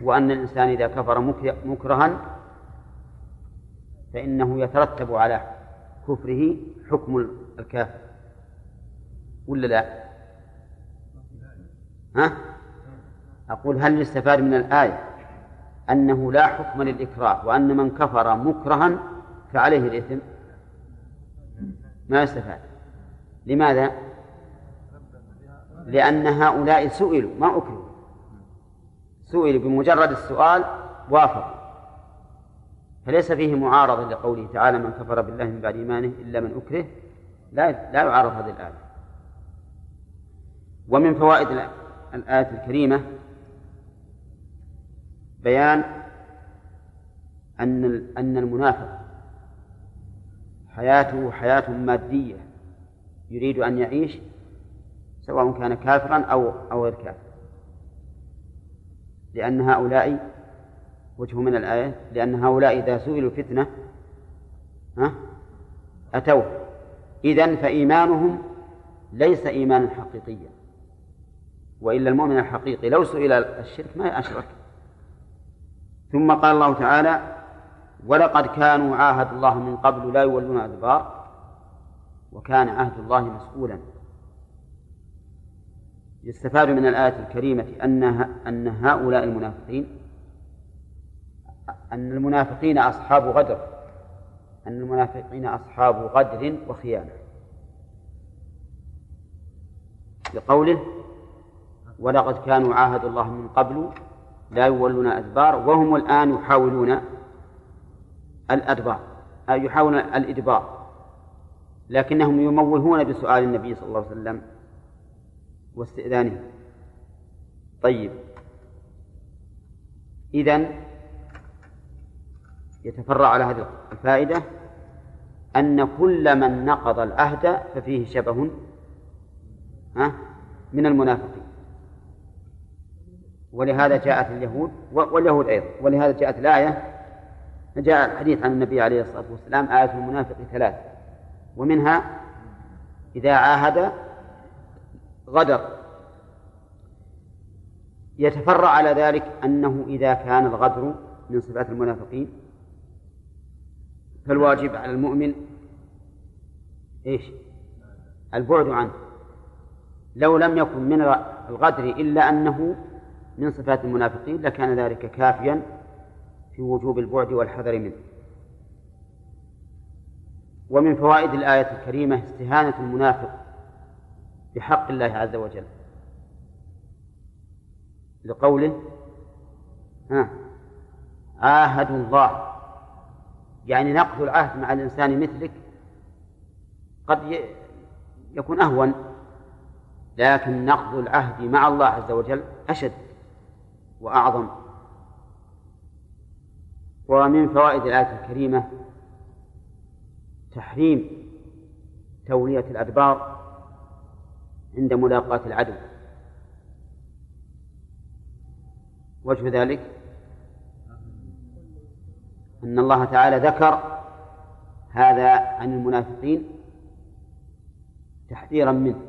وأن الإنسان إذا كفر مكرها فإنه يترتب على كفره حكم الكافر ولا لا؟ ها؟ أقول هل يستفاد من الآية أنه لا حكم للإكراه وأن من كفر مكرها فعليه الإثم ما يستفاد لماذا؟ لأن هؤلاء سئلوا ما أكرهوا. سئلوا بمجرد السؤال وافقوا. فليس فيه معارضة لقوله تعالى من كفر بالله من بعد إيمانه إلا من أكره. لا لا يعارض هذه الآية. ومن فوائد الآية الكريمة بيان أن أن المنافق حياته حياة مادية يريد أن يعيش سواء كان كافرا أو أو غير كافر. لأن هؤلاء وجه من الآية لأن هؤلاء إذا سئلوا فتنة ها أتوه. إذن فإيمانهم ليس إيمانا حقيقيا وإلا المؤمن الحقيقي. لو سئل الشرك ما أشرك. ثم قال الله تعالى ولقد كانوا عاهد الله من قبل لا يولون أدبار وكان عهد الله مسؤولا. يستفاد من الآية الكريمة أنها أن هؤلاء المنافقين أن المنافقين أصحاب غدر أن المنافقين أصحاب غدر وخيانة. لقوله ولقد كانوا عاهدوا الله من قبل لا يولون أدبار وهم الآن يحاولون الأدبار يحاولون الإدبار لكنهم يموهون بسؤال النبي صلى الله عليه وسلم واستئذانه طيب. إذن يتفرع على هذه الفائدة أن كل من نقض العهد ففيه شبه من المنافقين. ولهذا جاءت اليهود واليهود أيضا. ولهذا جاءت الآية جاء الحديث عن النبي عليه الصلاة والسلام آية المنافق ثلاث. ومنها إذا عاهد غدر. يتفرع على ذلك أنه إذا كان الغدر من صفات المنافقين فالواجب على المؤمن إيش؟ البعد عنه. لو لم يكن من الغدر إلا أنه من صفات المنافقين لكان ذلك كافيا في وجوب البعد والحذر منه. ومن فوائد الآية الكريمة استهانة المنافق بحق الله عز وجل. لقوله ها عاهدوا الله. يعني نقض العهد مع الإنسان مثلك قد يكون أهون لكن نقض العهد مع الله عز وجل أشد وأعظم. ومن فوائد الآية الكريمة تحريم تولية الأدبار عند ملاقاة العدو. وجه ذلك أن الله تعالى ذكر هذا عن المنافقين تحذيرا منه.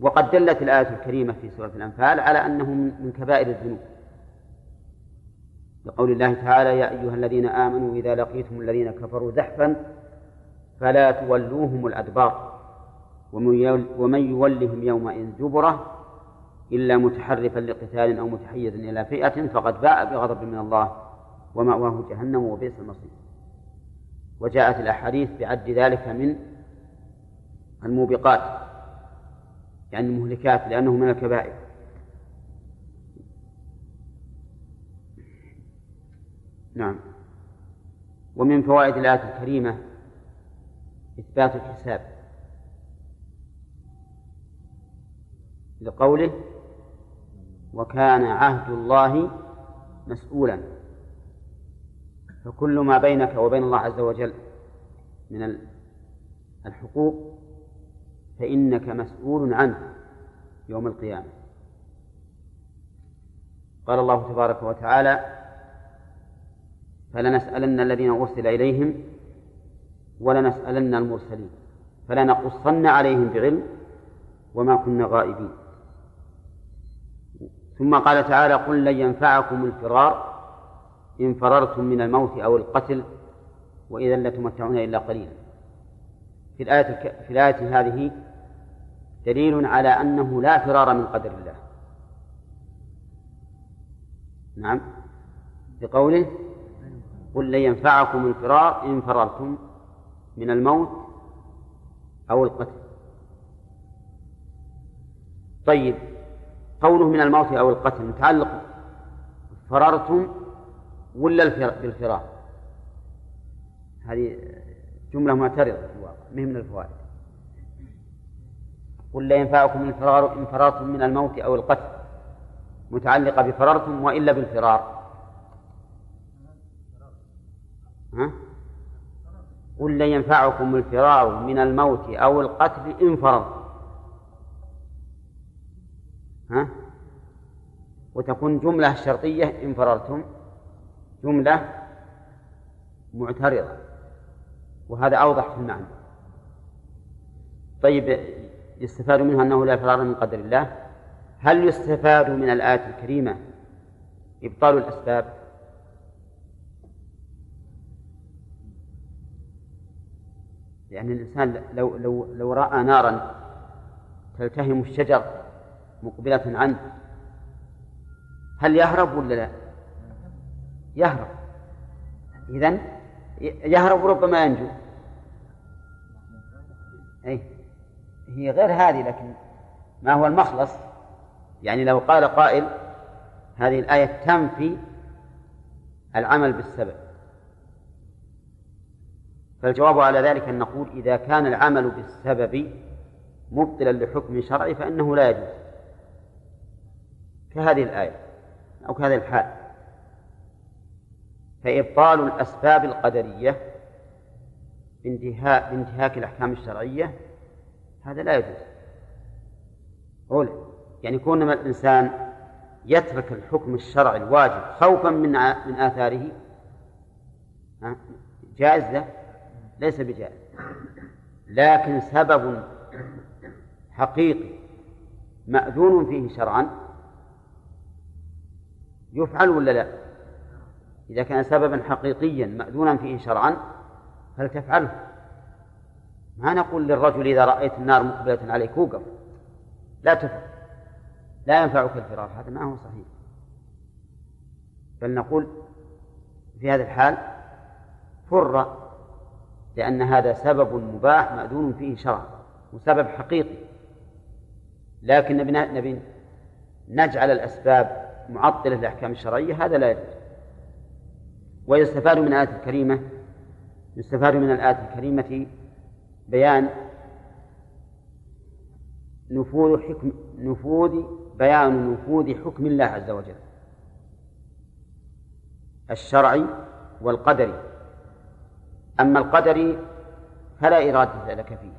وقد دلت الآية الكريمة في سورة الأنفال على أنه من كبائر الذنوب. لقول الله تعالى يا أيها الذين آمنوا إذا لقيتم الذين كفروا زحفا فلا تولوهم الأدبار. ومن يولهم يومئذ دبره إلا متحرفا لقتال أو متحيزا إلى فئة فقد باء بغضب من الله ومأواه جهنم وبئس المصير. وجاءت الأحاديث بعد ذلك من الموبقات يعني المهلكات لأنه من الكبائر. نعم. ومن فوائد الآية الكريمة إثبات الحساب. لقوله وكان عهد الله مسؤولا. فكل ما بينك وبين الله عز وجل من الحقوق فإنك مسؤول عنه يوم القيامة. قال الله تبارك وتعالى فلنسألن الذين أرسل إليهم ولنسألن المرسلين. فلنقصن عليهم بعلم وما كنا غائبين. ثم قال تعالى قل لن ينفعكم الفرار إن فررتم من الموت أو القتل وإذا لتمتعون إلا قليلا. في الآية في الآية هذه دليل على أنه لا فرار من قدر الله. نعم. بقوله قل لن ينفعكم الفرار إن فررتم من الموت أو القتل. طيب. قوله من الموت أو القتل متعلق فررتم ولا بالفرار؟ هذه جملة معترضة في الواقع ما من الفوائد؟ قل لا ينفعكم الفرار إن فررتم من الموت أو القتل متعلقة بفررتم وإلا بالفرار. ها؟ قل لن ينفعكم الفرار من الموت أو القتل إن فررتم ها؟ وتكون جملة شرطية إن فررتم جملة معترضة وهذا أوضح في المعنى. طيب يستفاد منها أنه لا فرار من قدر الله. هل يستفاد من الآية الكريمة إبطال الأسباب؟ لأن الإنسان لو لو لو رأى نارا تلتهم الشجر مقبلة عنه. هل يهرب ولا لا؟ يهرب. إذن يهرب ربما ينجو. أي هي غير هذه لكن ما هو المخلص؟ يعني لو قال قائل هذه الآية تنفي العمل بالسبب. فالجواب على ذلك أن نقول إذا كان العمل بالسبب مبطلا لحكم شرعي فإنه لا يجوز. كهذه الآية أو كهذه الحال. فإبطال الأسباب القدرية بانتهاء بانتهاك الأحكام الشرعية هذا لا يجوز. أولى يعني كون الإنسان يترك الحكم الشرعي الواجب خوفا من من آثاره جائز له ليس بجائز. لكن سبب حقيقي مأذون فيه شرعا يفعل ولا لا؟ إذا كان سببا حقيقيا مأذونا فيه شرعا فلتفعله ما نقول للرجل إذا رأيت النار مقبلة عليك وقف لا تفعل. لا ينفعك الفرار. هذا ما هو صحيح. بل نقول في هذا الحال فر لأن هذا سبب مباح مأذون فيه شرعا وسبب حقيقي. لكن نبي, نجعل الأسباب معطلة للأحكام الشرعية هذا لا يجوز. ويستفاد من الآية الكريمة يستفاد من الآية الكريمة بيان نفوذ حكم نفوذ بيان نفوذ حكم الله عز وجل. الشرعي والقدري. أما القدري فلا إرادة لك فيه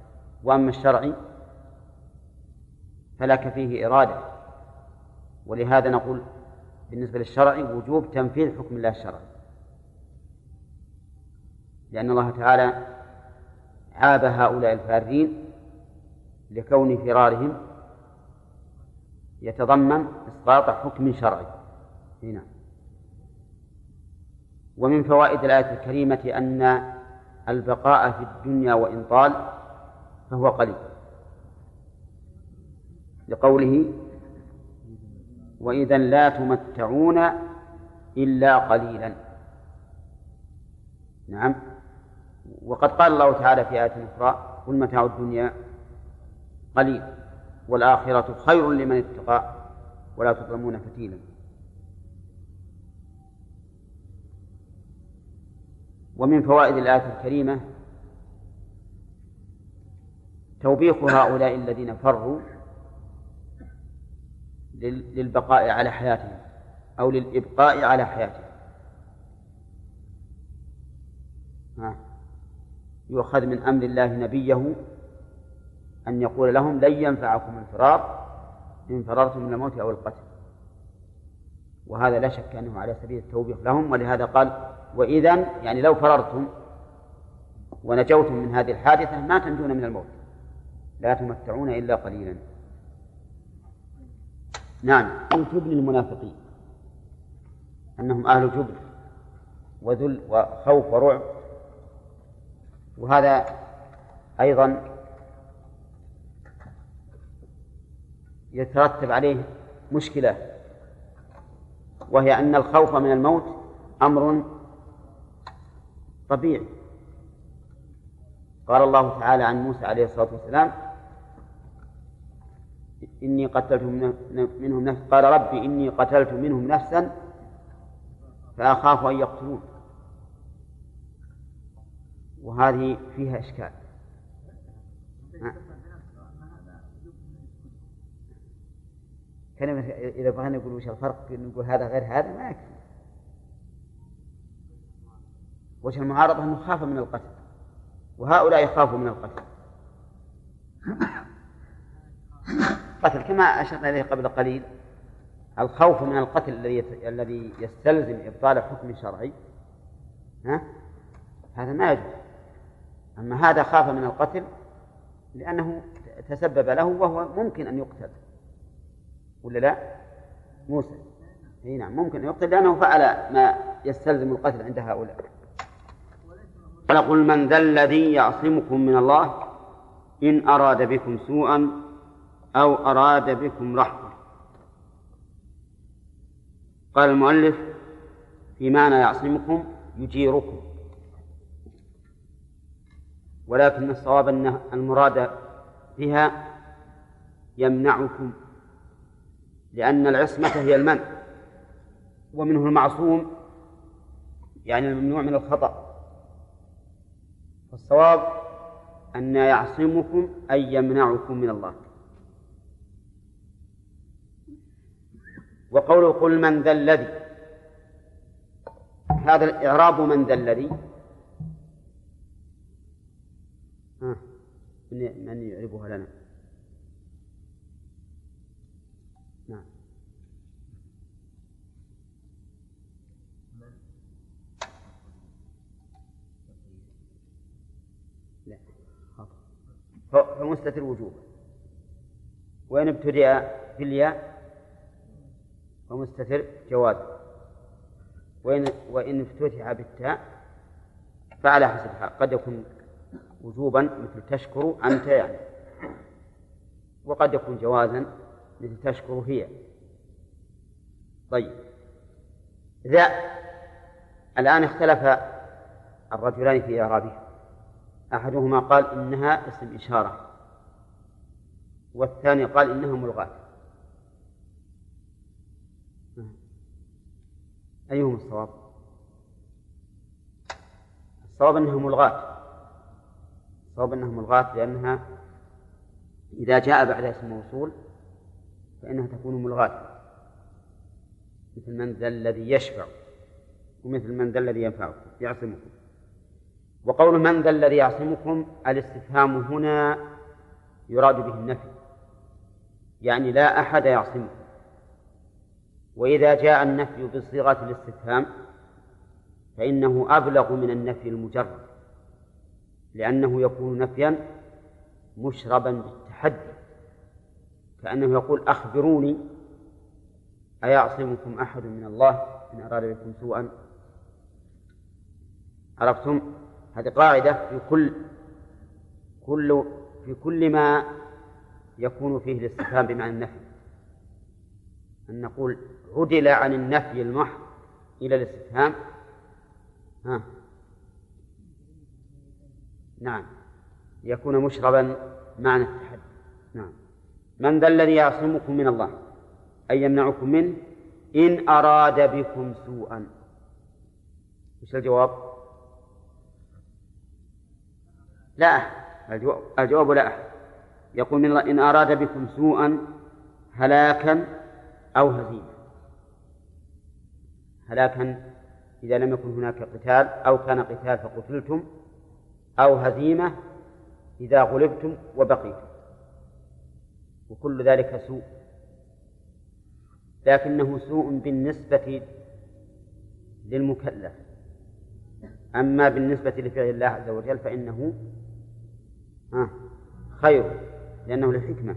وأما الشرعي فلك فيه إرادة. ولهذا نقول بالنسبة للشرعي وجوب تنفيذ حكم الله الشرعي لأن الله تعالى عاب هؤلاء الفارين لكون فرارهم يتضمن إسقاط حكم شرعي. هنا ومن فوائد الآية الكريمة أن البقاء في الدنيا وإن طال فهو قليل. لقوله وإذا لا تمتعون إلا قليلا. نعم. وقد قال الله تعالى في آية أخرى قل متاع الدنيا قليل والآخرة خير لمن اتقى ولا تظلمون فتيلا. ومن فوائد الآية الكريمة توبيخ هؤلاء الذين فروا للبقاء على حياتهم أو للإبقاء على حياتهم. يؤخذ من أمر الله نبيه أن يقول لهم لن ينفعكم الفرار إن فررتم من الموت أو القتل. وهذا لا شك أنه على سبيل التوبيخ لهم ولهذا قال وإذا يعني لو فررتم ونجوتم من هذه الحادثة ما تنجون من الموت لا تمتعون إلا قليلا. نعم. من جبن المنافقين. أنهم أهل جبن وذل وخوف ورعب. وهذا أيضا يترتب عليه مشكلة وهي أن الخوف من الموت أمر طبيعي. قال الله تعالى عن موسى عليه الصلاة والسلام إني قتلت منهم نفسا قال ربي إني قتلت منهم نفسا فأخاف أن يقتلون. وهذه فيها إشكال. كلمة إذا بغينا نقول وش الفرق نقول هذا غير هذا ما يكفي. وش المعارضة؟ أنه خاف من القتل. وهؤلاء يخافوا من القتل. قتل كما أشرنا إليه قبل قليل. الخوف من القتل الذي الذي يستلزم إبطال حكم شرعي. ها؟ هذا ما يجوز. أما هذا خاف من القتل لأنه تسبب له وهو ممكن أن يقتل. ولا لا؟ موسى إي نعم ممكن أن يقتل لأنه فعل ما يستلزم القتل عند هؤلاء. ولقل من ذا الذي يعصمكم من الله إن أراد بكم سوءا أو أراد بكم رحمة. قال المؤلف في معنى يعصمكم يجيركم. ولكن الصواب أن المراد بها يمنعكم لأن العصمة هي المنع ومنه المعصوم يعني الممنوع من الخطأ. فالصواب أن يعصمكم أي يمنعكم من الله. وقوله قل من ذا الذي. هذا الإعراب من ذا الذي. من يعربها لنا. نعم. لا فمستتر وجوبا وإن ابتدأ في الياء فمستتر جوازا وإن وإن افتتح بالتاء فعلى حسب الحال. قد يكون وجوبا مثل تشكر أنت يعني. وقد يكون جوازا مثل تشكر هي. طيب. ذا الآن اختلف الرجلان في إعرابها. أحدهما قال إنها اسم إشارة والثاني قال إنها ملغاة. أيهما الصواب؟ الصواب أنها ملغاة. الصواب أنها ملغاة لأنها إذا جاء بعد اسم موصول فإنها تكون ملغاة. مثل من ذا الذي يشفع ومثل من ذا الذي ينفعكم يعصمكم. وقول من ذا الذي يعصمكم الاستفهام هنا يراد به النفي يعني لا أحد يعصمكم. وإذا جاء النفي بصيغة الاستفهام فإنه أبلغ من النفي المجرد لأنه يكون نفيا مشربا بالتحدي كأنه يقول أخبروني أيعصمكم أحد من الله إن أراد بكم سوءا؟ عرفتم؟ هذه قاعدة في كل كل في كل ما يكون فيه الاستفهام بمعنى النفي أن نقول عدل عن النفي المحض. إلى الاستفهام. ها. نعم. يكون مشربا معنى التحدي. نعم. من ذا الذي يعصمكم من الله؟ أي يمنعكم منه؟ إن أراد بكم سوءا. وش الجواب؟ لا أحد. الجواب لا أحد. يقول من الله إن أراد بكم سوءا هلاكا أو هزيمة هلاكا إذا لم يكن هناك قتال أو كان قتال فقتلتم أو هزيمة إذا غلبتم وبقيتم. وكل ذلك سوء. لكنه سوء بالنسبة للمكلف. أما بالنسبة لفعل الله عز وجل فإنه خير لأنه للحكمة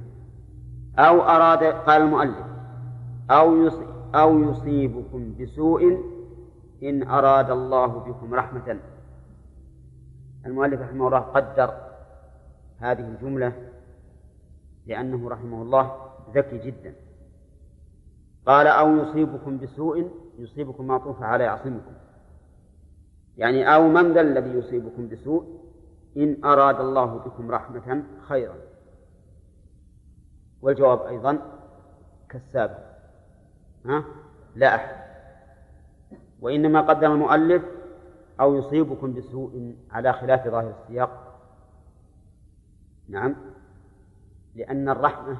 أو أراد قال المؤلف أو أو يصيبكم بسوء إن أراد الله بكم رحمة. المؤلف رحمه الله قدر هذه الجملة لأنه رحمه الله ذكي جدا. قال أو يصيبكم بسوء يصيبكم معطوف على يعصمكم يعني أو من ذا الذي يصيبكم بسوء إن أراد الله بكم رحمة خيرا. والجواب أيضا كالسابق. ها؟ لا. أحد وإنما قدم المؤلف أو يصيبكم بسوء على خلاف ظاهر السياق. نعم. لأن الرحمة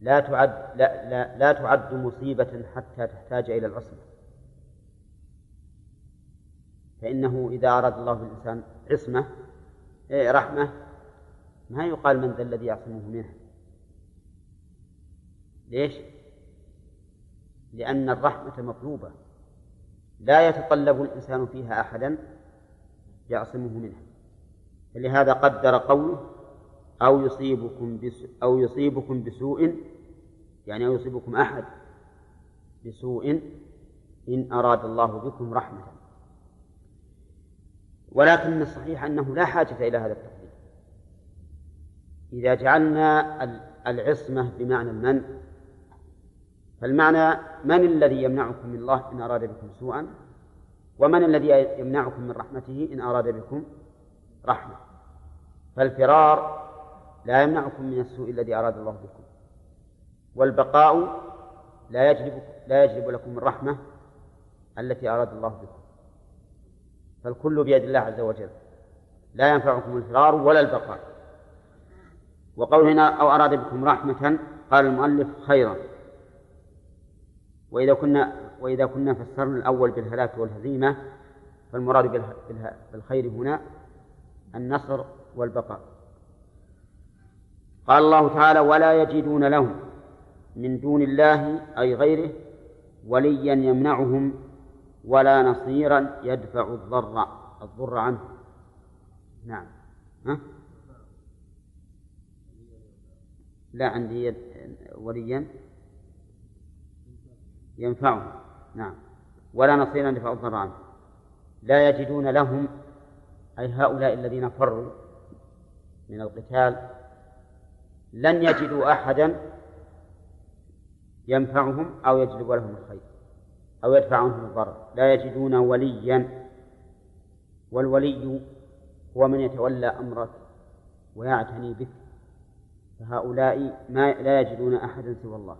لا تعد لا, لا, لا تعد مصيبة حتى تحتاج إلى العصمة. فإنه إذا أراد الله بالإنسان عصمة إيه رحمة ما يقال من ذا الذي يعصمه منه ليش؟ لأن الرحمة مطلوبة. لا يتطلب الإنسان فيها أحدا يعصمه منها. فلهذا قدر قوله أو يصيبكم بسوء أو يصيبكم بسوء يعني أو يصيبكم أحد بسوء إن أراد الله بكم رحمة. ولكن الصحيح أنه لا حاجة إلى هذا التقدير. إذا جعلنا العصمة بمعنى المنع فالمعنى من الذي يمنعكم من الله إن أراد بكم سوءا؟ ومن الذي يمنعكم من رحمته إن أراد بكم رحمة؟ فالفرار لا يمنعكم من السوء الذي أراد الله بكم. والبقاء لا يجلب لا يجلب لكم الرحمة التي أراد الله بكم. فالكل بيد الله عز وجل. لا ينفعكم الفرار ولا البقاء. وقول هنا أو أراد بكم رحمة؟ قال المؤلف خيرا. وإذا كنا وإذا كنا فسرنا الأول بالهلاك والهزيمة فالمراد بالخير هنا النصر والبقاء. قال الله تعالى ولا يجدون لهم من دون الله أي غيره وليا يمنعهم ولا نصيرا يدفع الضر الضر عنه. نعم. ها؟ لا عندي وليا. ينفعهم. نعم. ولا نصيرا يدفع الضر عنه لا يجدون لهم أي هؤلاء الذين فروا من القتال لن يجدوا أحدا ينفعهم أو يجلب لهم الخير أو يدفع عنهم الضرر. لا يجدون وليا والولي هو من يتولى أمرك ويعتني بك. فهؤلاء ما لا يجدون أحدا سوى الله.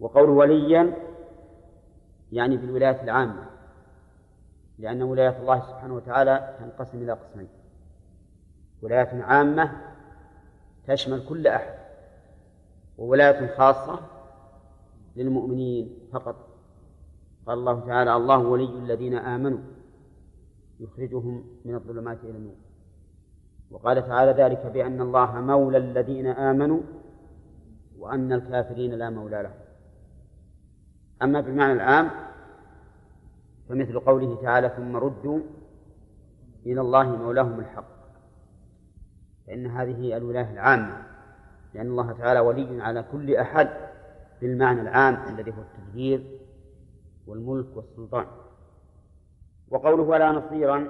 وقول وليا يعني بالولاية العامة لأن ولاية الله سبحانه وتعالى تنقسم إلى قسمين. ولاية عامة تشمل كل أحد وولاية خاصة للمؤمنين فقط. قال الله تعالى الله ولي الذين آمنوا يخرجهم من الظلمات إلى النور وقال تعالى ذلك بأن الله مولى الذين آمنوا وأن الكافرين لا مولى لهم. أما بالمعنى العام فمثل قوله تعالى ثم ردوا إلى الله مولاهم الحق فإن هذه الولاية العامة لأن الله تعالى ولي على كل أحد بالمعنى العام الذي هو التدبير والملك والسلطان. وقوله ولا نصيرا